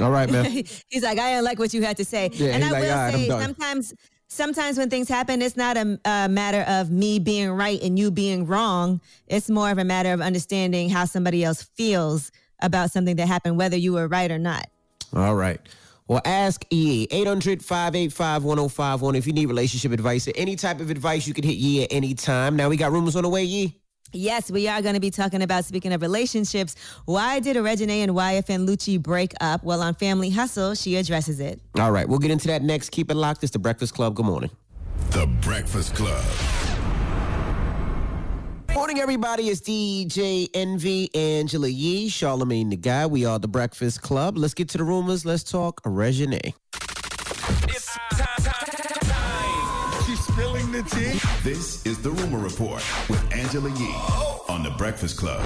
All right, man. he's like, I didn't like what you had to say. Yeah, and he's I like, will "All right, I'm say done." sometimes sometimes when things happen, it's not a, a matter of me being right and you being wrong. It's more of a matter of understanding how somebody else feels about something that happened, whether you were right or not. All right. Well, ask Yee 800 585 1051. If you need relationship advice or any type of advice, you can hit Yee at any time. Now we got rumors on the way, Yee. Yes, we are going to be talking about speaking of relationships. Why did Reginae and YFN Lucci break up? Well, on Family Hustle, she addresses it. All right, we'll get into that next. Keep it locked. It's the Breakfast Club. Good morning. The Breakfast Club. Morning, everybody. It's DJ Envy, Angela Yee, Charlamagne the Guy. We are the Breakfast Club. Let's get to the rumors. Let's talk Reginae. She's spilling the tea. This is the Rumor Report with Angela Yee oh. on the Breakfast Club.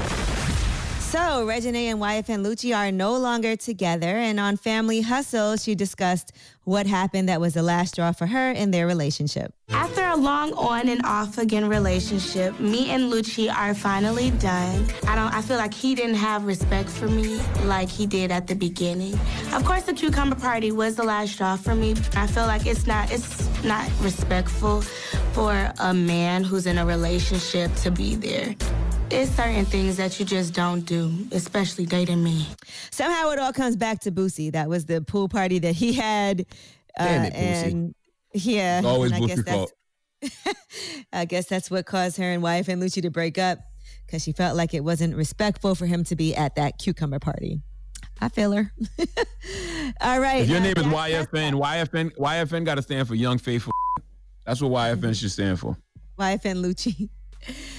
So, Reginae and YFN Lucci are no longer together. And on Family Hustle, she discussed what happened that was the last straw for her in their relationship. After a long on and off again relationship, me and Lucci are finally done. I don't I feel like he didn't have respect for me like he did at the beginning. Of course the cucumber party was the last straw for me. I feel like it's not it's not respectful for a man who's in a relationship to be there. It's certain things that you just don't do, especially dating me. Somehow it all comes back to Boosie. That was the pool party that he had. uh, Damn it, Boosie. and yeah, It's always and I guess Boosie's that's fault. I guess that's what caused her and YFN Lucci to break up because she felt like it wasn't respectful for him to be at that cucumber party. I feel her. All right. If your uh, name is that's- YFN, YFN, YFN got to stand for Young Faithful. That's what YFN should stand for. YFN Lucci.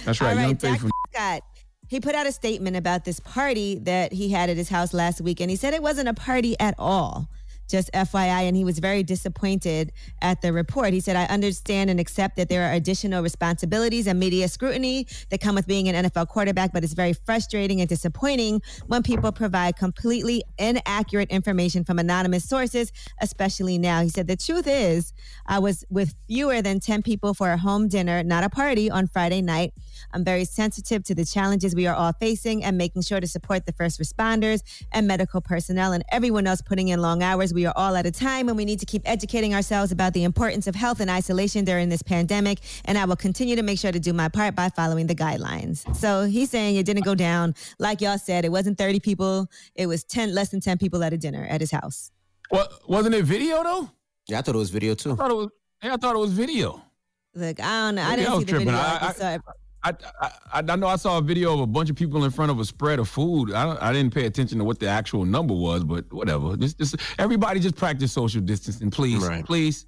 That's right, All Young right, Dak Faithful. Prescott. He put out a statement about this party that he had at his house last week, and he said it wasn't a party at all. Just FYI, and he was very disappointed at the report. He said, I understand and accept that there are additional responsibilities and media scrutiny that come with being an NFL quarterback, but it's very frustrating and disappointing when people provide completely inaccurate information from anonymous sources, especially now. He said, The truth is, I was with fewer than 10 people for a home dinner, not a party, on Friday night. I'm very sensitive to the challenges we are all facing and making sure to support the first responders and medical personnel and everyone else putting in long hours. We are all at a time when we need to keep educating ourselves about the importance of health and isolation during this pandemic. And I will continue to make sure to do my part by following the guidelines. So he's saying it didn't go down. Like y'all said, it wasn't 30 people, it was 10, less than 10 people at a dinner at his house. What wasn't it video though? Yeah, I thought it was video too. I thought it was. Yeah, I thought it was video. Look, I don't know. I didn't I see was the video. I, I- just saw it. I, I, I I know I saw a video of a bunch of people in front of a spread of food. I I didn't pay attention to what the actual number was, but whatever. Just, just everybody just practice social distancing, please, please.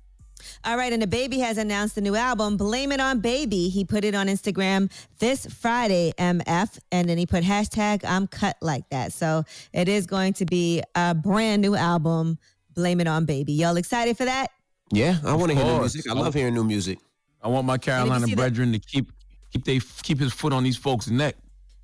All right, and DaBaby has announced the new album, Blame It on Baby. He put it on Instagram this Friday, MF, and then he put hashtag I'm cut like that. So it is going to be a brand new album, Blame It on Baby. Y'all excited for that? Yeah, I want to hear new music. I love hearing new music. I want my Carolina see that- brethren to keep keep they keep his foot on these folks' neck.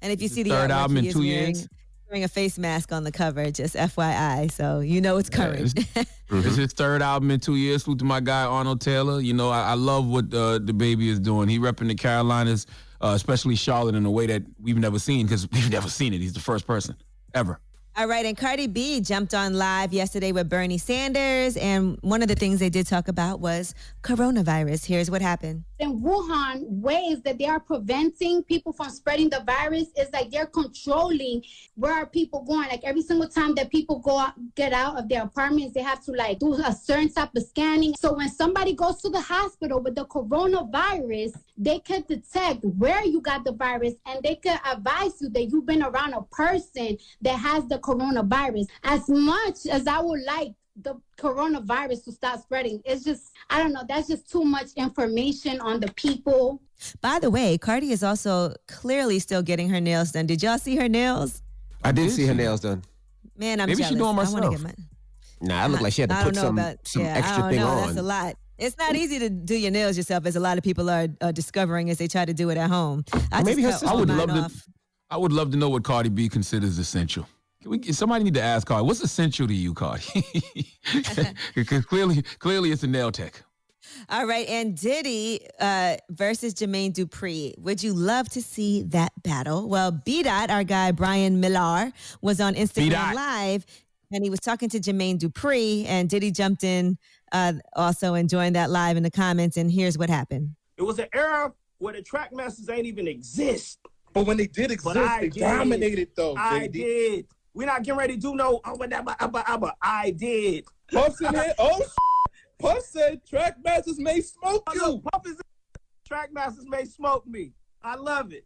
And if you see the third album in two wearing, years. wearing a face mask on the cover, just FYI. So you know it's current. It's his third album in two years. Salute to my guy Arnold Taylor. You know, I, I love what uh, DaBaby is doing. He repping the Carolinas, uh, especially Charlotte, in a way that we've never seen because we've never seen it. He's the first person ever. All right, and Cardi B jumped on live yesterday with Bernie Sanders, and one of the things they did talk about was coronavirus. Here's what happened. in Wuhan ways that they are preventing people from spreading the virus is like they're controlling where are people going. Like every single time that people go out, get out of their apartments, they have to like do a certain type of scanning. So when somebody goes to the hospital with the coronavirus, they can detect where you got the virus and they can advise you that you've been around a person that has the coronavirus. As much as I would like the coronavirus to stop spreading. It's just, I don't know, that's just too much information on the people. By the way, Cardi is also clearly still getting her nails done. Did y'all see her nails? I did see her nails done. Man, I'm Maybe she jealous. doing I want to herself. get mine. Nah, I look like she had to I put some about- some yeah, I extra don't thing know. on. That's a lot. It's not easy to do your nails yourself, as a lot of people are uh, discovering as they try to do it at home. I Maybe her sister I would mine love off. to. I would love to know what Cardi B considers essential. Can we, somebody need to ask Cardi, what's essential to you, Cardi? Because clearly, clearly, it's a nail tech. All right, and Diddy uh, versus Jermaine Dupri. Would you love to see that battle? Well, B Dot, our guy Brian Miller, was on Instagram B-Dot. Live, and he was talking to Jermaine Dupri, and Diddy jumped in uh, also and joined that live in the comments. And here's what happened. It was an era where the Trackmasters ain't even exist. But when they did exist, they dominated, though, I JD. did. We're not getting ready to do no oh, but, but, but, but I did. Puff's in here. Oh, Puff said Trackmasters may smoke you. Puff is Trackmasters may smoke me. I love it.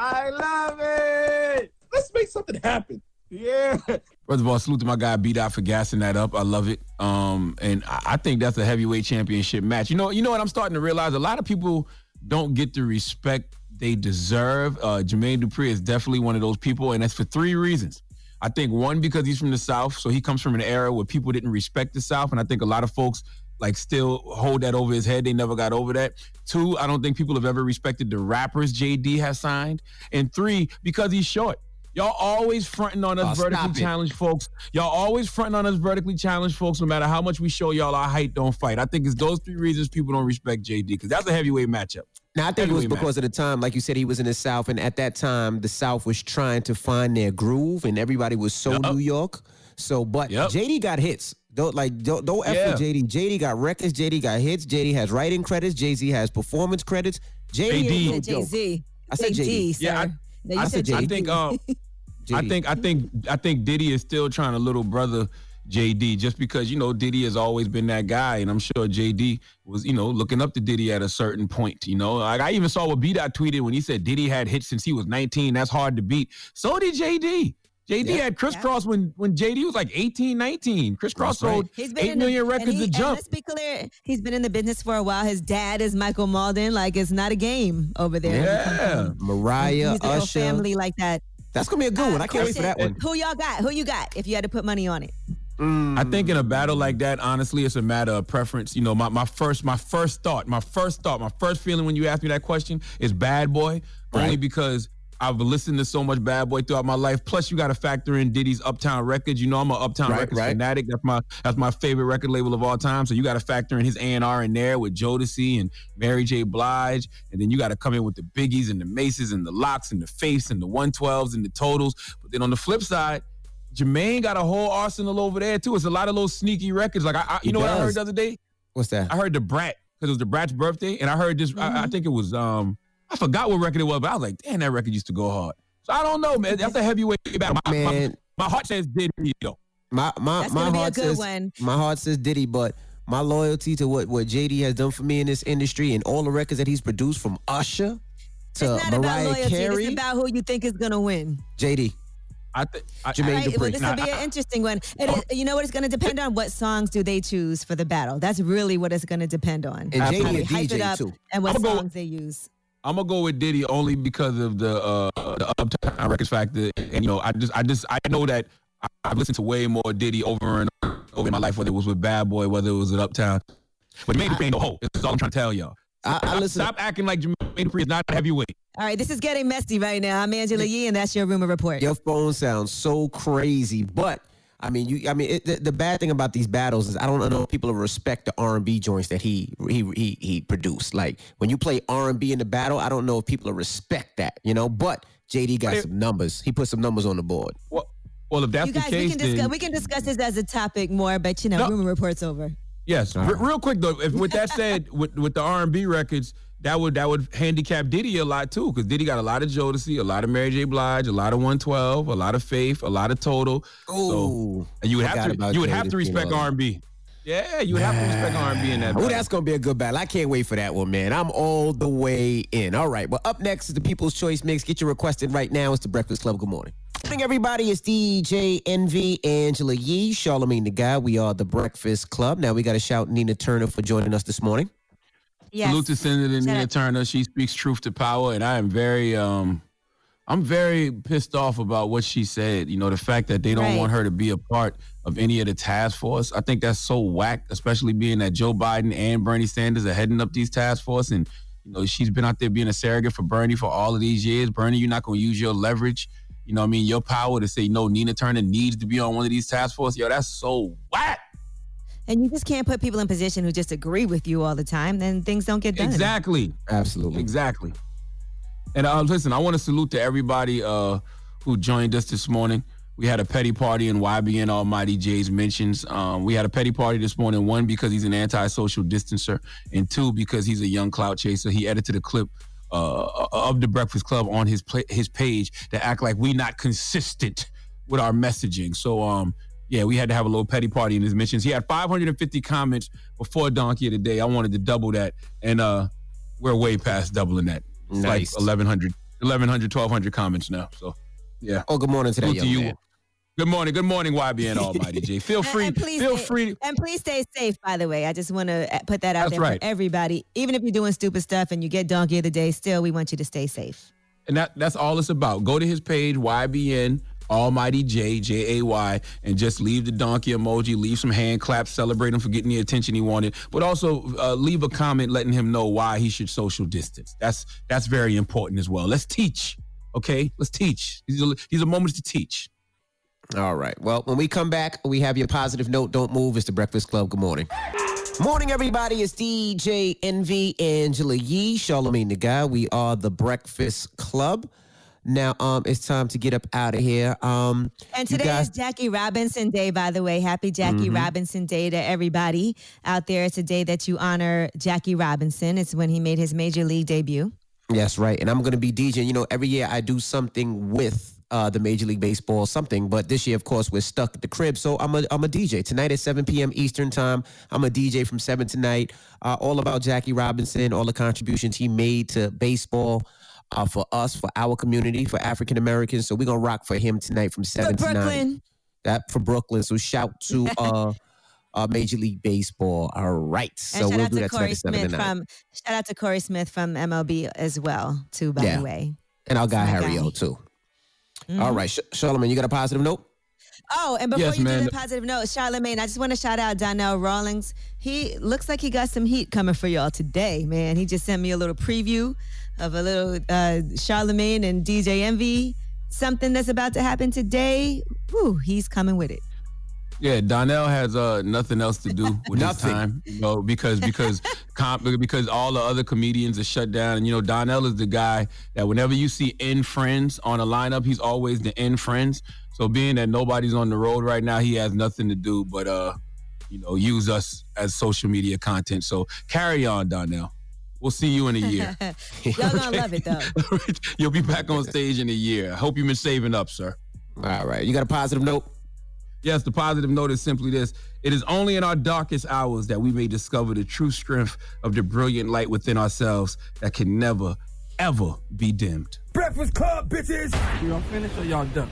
I love it. Let's make something happen. Yeah. First of all, salute to my guy B Dot for gassing that up. I love it. Um, and I, I think that's a heavyweight championship match. You know, you know what I'm starting to realize? A lot of people don't get the respect they deserve. Uh, Jermaine Dupri is definitely one of those people, and that's for three reasons. I think one because he's from the South, so he comes from an era where people didn't respect the South, and I think a lot of folks like still hold that over his head. They never got over that. Two, I don't think people have ever respected the rappers JD has signed, and three, because he's short. Y'all always fronting on us Oh, vertically challenged folks. Y'all always fronting on us vertically challenged folks, no matter how much we show y'all our height don't fight. I think it's those three reasons people don't respect JD because that's a heavyweight matchup. Now I think it was because of the time, like you said, he was in the South, and at that time, the South was trying to find their groove, and everybody was so New York. So, but JD got hits. Don't like don't don't f with Yeah. JD. JD got records. JD got hits. JD has writing credits. Jay Z has performance credits. JD, ain't no JD. joke. Jay-Z. I said JD. Yeah, I, No, I, said think, I think um, I think I think I think Diddy is still trying to little brother JD just because you know Diddy has always been that guy, and I'm sure JD was you know looking up to Diddy at a certain point. You know, like I even saw what B Dot tweeted when he said Diddy had hits since he was 19. That's hard to beat. So did JD. JD Yeah. had Kris Kross when when JD was like 18, 19. Kris Kross That's right. sold He's been eight in the- million and records he- to and jump. let's be clear, he's been in the business for a while. His dad is Michael Mauldin. Like it's not a game over there. Yeah, Mariah, He's a whole Usher. family like that. That's gonna be a good one. I can't uh, wait for that one. Who y'all got? Who you got? If you had to put money on it. Mm. I think in a battle like that, honestly, it's a matter of preference. You know, my, my first my first thought, my first thought, my first feeling when you asked me that question is Bad Boy, only because I've listened to so much Bad Boy throughout my life. Plus, you got to factor in Diddy's Uptown Records. You know, I'm an Uptown Right, Records right. fanatic. That's my that's my favorite record label of all time. So you got to factor in his A and R in there with Jodeci and Mary J. Blige, and then you got to come in with the Biggies and the Maces and the Locks and the Faiths and the 112s and the Totals. But then on the flip side. Jermaine got a whole arsenal over there too. It's a lot of those sneaky records. Like I, I you He know what I heard the other day? What's that? I heard Da Brat because it was Da Brat's birthday, and I heard this. I, I think it was um I forgot what record it was, but I was like, damn, that record used to go hard. So I don't know, man. That's a heavyweight battle. My, my, Man. my heart says Diddy though. My my That's my gonna be a heart good says one. my heart says Diddy, but my loyalty to what what JD has done for me in this industry and all the records that he's produced from Usher to It's not about Mariah loyalty. Carey, It's about who you think is gonna win. JD. I think Jermaine All right, well, this will be an interesting one. It is, you know what? It's going to depend on what songs do they choose for the battle. That's really what it's going to depend on. And How JD they hype it DJ up too. and what I'ma go- songs they use. I'm gonna go with Diddy only because of the uh the Uptown Records factor, and you know I just I just I know that I- I've listened to way more Diddy over and over in my life, whether it was with Bad Boy, whether it was at Uptown. But Jermaine Dupri ain't no hoe. That's all I'm trying to tell y'all. I, I listen. Stop acting like Jermaine Dupri is not heavyweight. All right, this is getting messy right now. I'm Angela Yee, and that's your rumor report. Your phone sounds so crazy, but I mean, you. I mean, it, the, the bad thing about these battles is I don't know if people respect the R and B joints that he he he he produced. Like when you play R and B in the battle, I don't know if people respect that. You know, but JD got But it- some numbers. He put some numbers on the board. Well, Well, if that's you guys, the case, we can discuss then we can discuss this as a topic more, but you know, No. rumor reports over. yes. Re- real quick though, if, with that said, with with the R and B records, that would that would handicap Diddy a lot too, because Diddy got a lot of Jodeci, a lot of Mary J. Blige, a lot of 112, a lot of Faith, a lot of Total. Ooh, and you would have to you would have to respect R and B. Yeah, you would have to respect R and B in that. Oh, that's gonna be a good battle. I can't wait for that one, man. I'm all the way in. All right. Well, up next is the People's Choice Mix. Get your request in right now. It's the Breakfast Club. Good morning. Good morning, everybody. It's DJ Envy, Angela Yee, Charlamagne the Guy. We are the Breakfast Club. Now we got to shout Nina Turner for joining us this morning. Salute to Senator Nina Turner. She speaks truth to power, and I am very, um, I'm very pissed off about what she said. You know, the fact that they don't Right. want her to be a part of any of the task force. I think that's so whack, especially being that Joe Biden and Bernie Sanders are heading up these task force, and you know she's been out there being a surrogate for Bernie for all of these years. Bernie, you're not going to use your leverage. You know, what I mean, your power to say no. Nina Turner needs to be on one of these task force. Yo, that's so whack. And you just can't put people in position who just agree with you all the time. Then things don't get done. Exactly. Absolutely. Exactly. And uh, listen, I want to salute to everybody uh, who joined us this morning. We had a petty party in YBN Almighty J's mentions. Um, we had a petty party this morning, one, because he's an anti-social distancer, and two, because he's a young clout chaser. He edited a clip uh, of the Breakfast Club on his pla his page to act like we not consistent with our messaging. So, um, yeah, we had to have a little petty party in his mentions. He had 550 comments before Donkey of the Day. I wanted to double that, and uh, we're way past doubling that. It's Nice. like 1,100, 1,100, 1,200 comments now. So, yeah. Oh, good morning to young you. man. Good morning. Good morning, YBN Almighty J. Feel And- free. and please feel stay, free. And please stay safe, by the way. I just want to put that out That's there right. for everybody. Even if you're doing stupid stuff and you get donkey of the day, still, we want you to stay safe. And that that's all it's about. Go to his page, YBN Almighty J, J A Y, and just leave the donkey emoji, leave some hand claps, celebrate him for getting the attention he wanted, but also uh, leave a comment letting him know why he should social distance. That's that's very important as well. Let's teach, okay? Let's teach. These are, these are moments to teach. All right. Well, when we come back, we have your positive note. Don't move. It's the Breakfast Club. Good morning. Morning, everybody. It's DJ Envy, Angela Yee, Charlamagne the Guy. We are the Breakfast Club. Now, um, it's time to get up out of here. Um, And today guys- is Jackie Robinson Day, by the way. Happy Jackie Mhm. Robinson Day to everybody out there. It's a day that you honor Jackie Robinson. It's when he made his major league debut. Yes, right. And I'm going to be DJing. You know, every year I do something with uh, the Major League Baseball, something. But this year, of course, we're stuck at the crib. So I'm a, I'm a DJ. Tonight at 7 p.m. Eastern Time, I'm a DJ from 7 tonight. Uh, all about Jackie Robinson, all the contributions he made to baseball. Uh, for us, for our community, for African Americans. So we're going to rock for him tonight from 7 to 9. That for Brooklyn. So shout to uh, uh, Major League Baseball. All right. And So shout we'll out do to that tonight Corey at 7 to Smith 9. from shout out to Corey Smith from MLB as well, too, by Yeah. the way. and our guy my Harry. O, too. Mhm. All right. Sh- Charlamagne, you got a positive note? Oh, and before Yes, you man. do the positive note, Charlamagne, I just want to shout out Donnell Rawlings. He looks like he got some heat coming for y'all today, man. He just sent me a little preview of a little uh, Charlamagne and DJ Envy. Something that's about to happen today. Whew, he's coming with it. Yeah, Donnell has uh, nothing else to do with his time, you know, because because com- because all the other comedians are shut down, and you know Donnell is the guy that whenever you see in friends on a lineup, he's always the in friends. So being that nobody's on the road right now, he has nothing to do but uh, you know, use us as social media content. So carry on, Donnell. We'll see you in a year. Y'all gonna love it though. You'll be back on stage in a year. I hope you've been saving up, sir. All right. You got a positive note? Yes, the positive note is simply this. It is only in our darkest hours that we may discover the true strength of the brilliant light within ourselves that can never, ever be dimmed. Breakfast Club, bitches. Y'all finished or y'all done?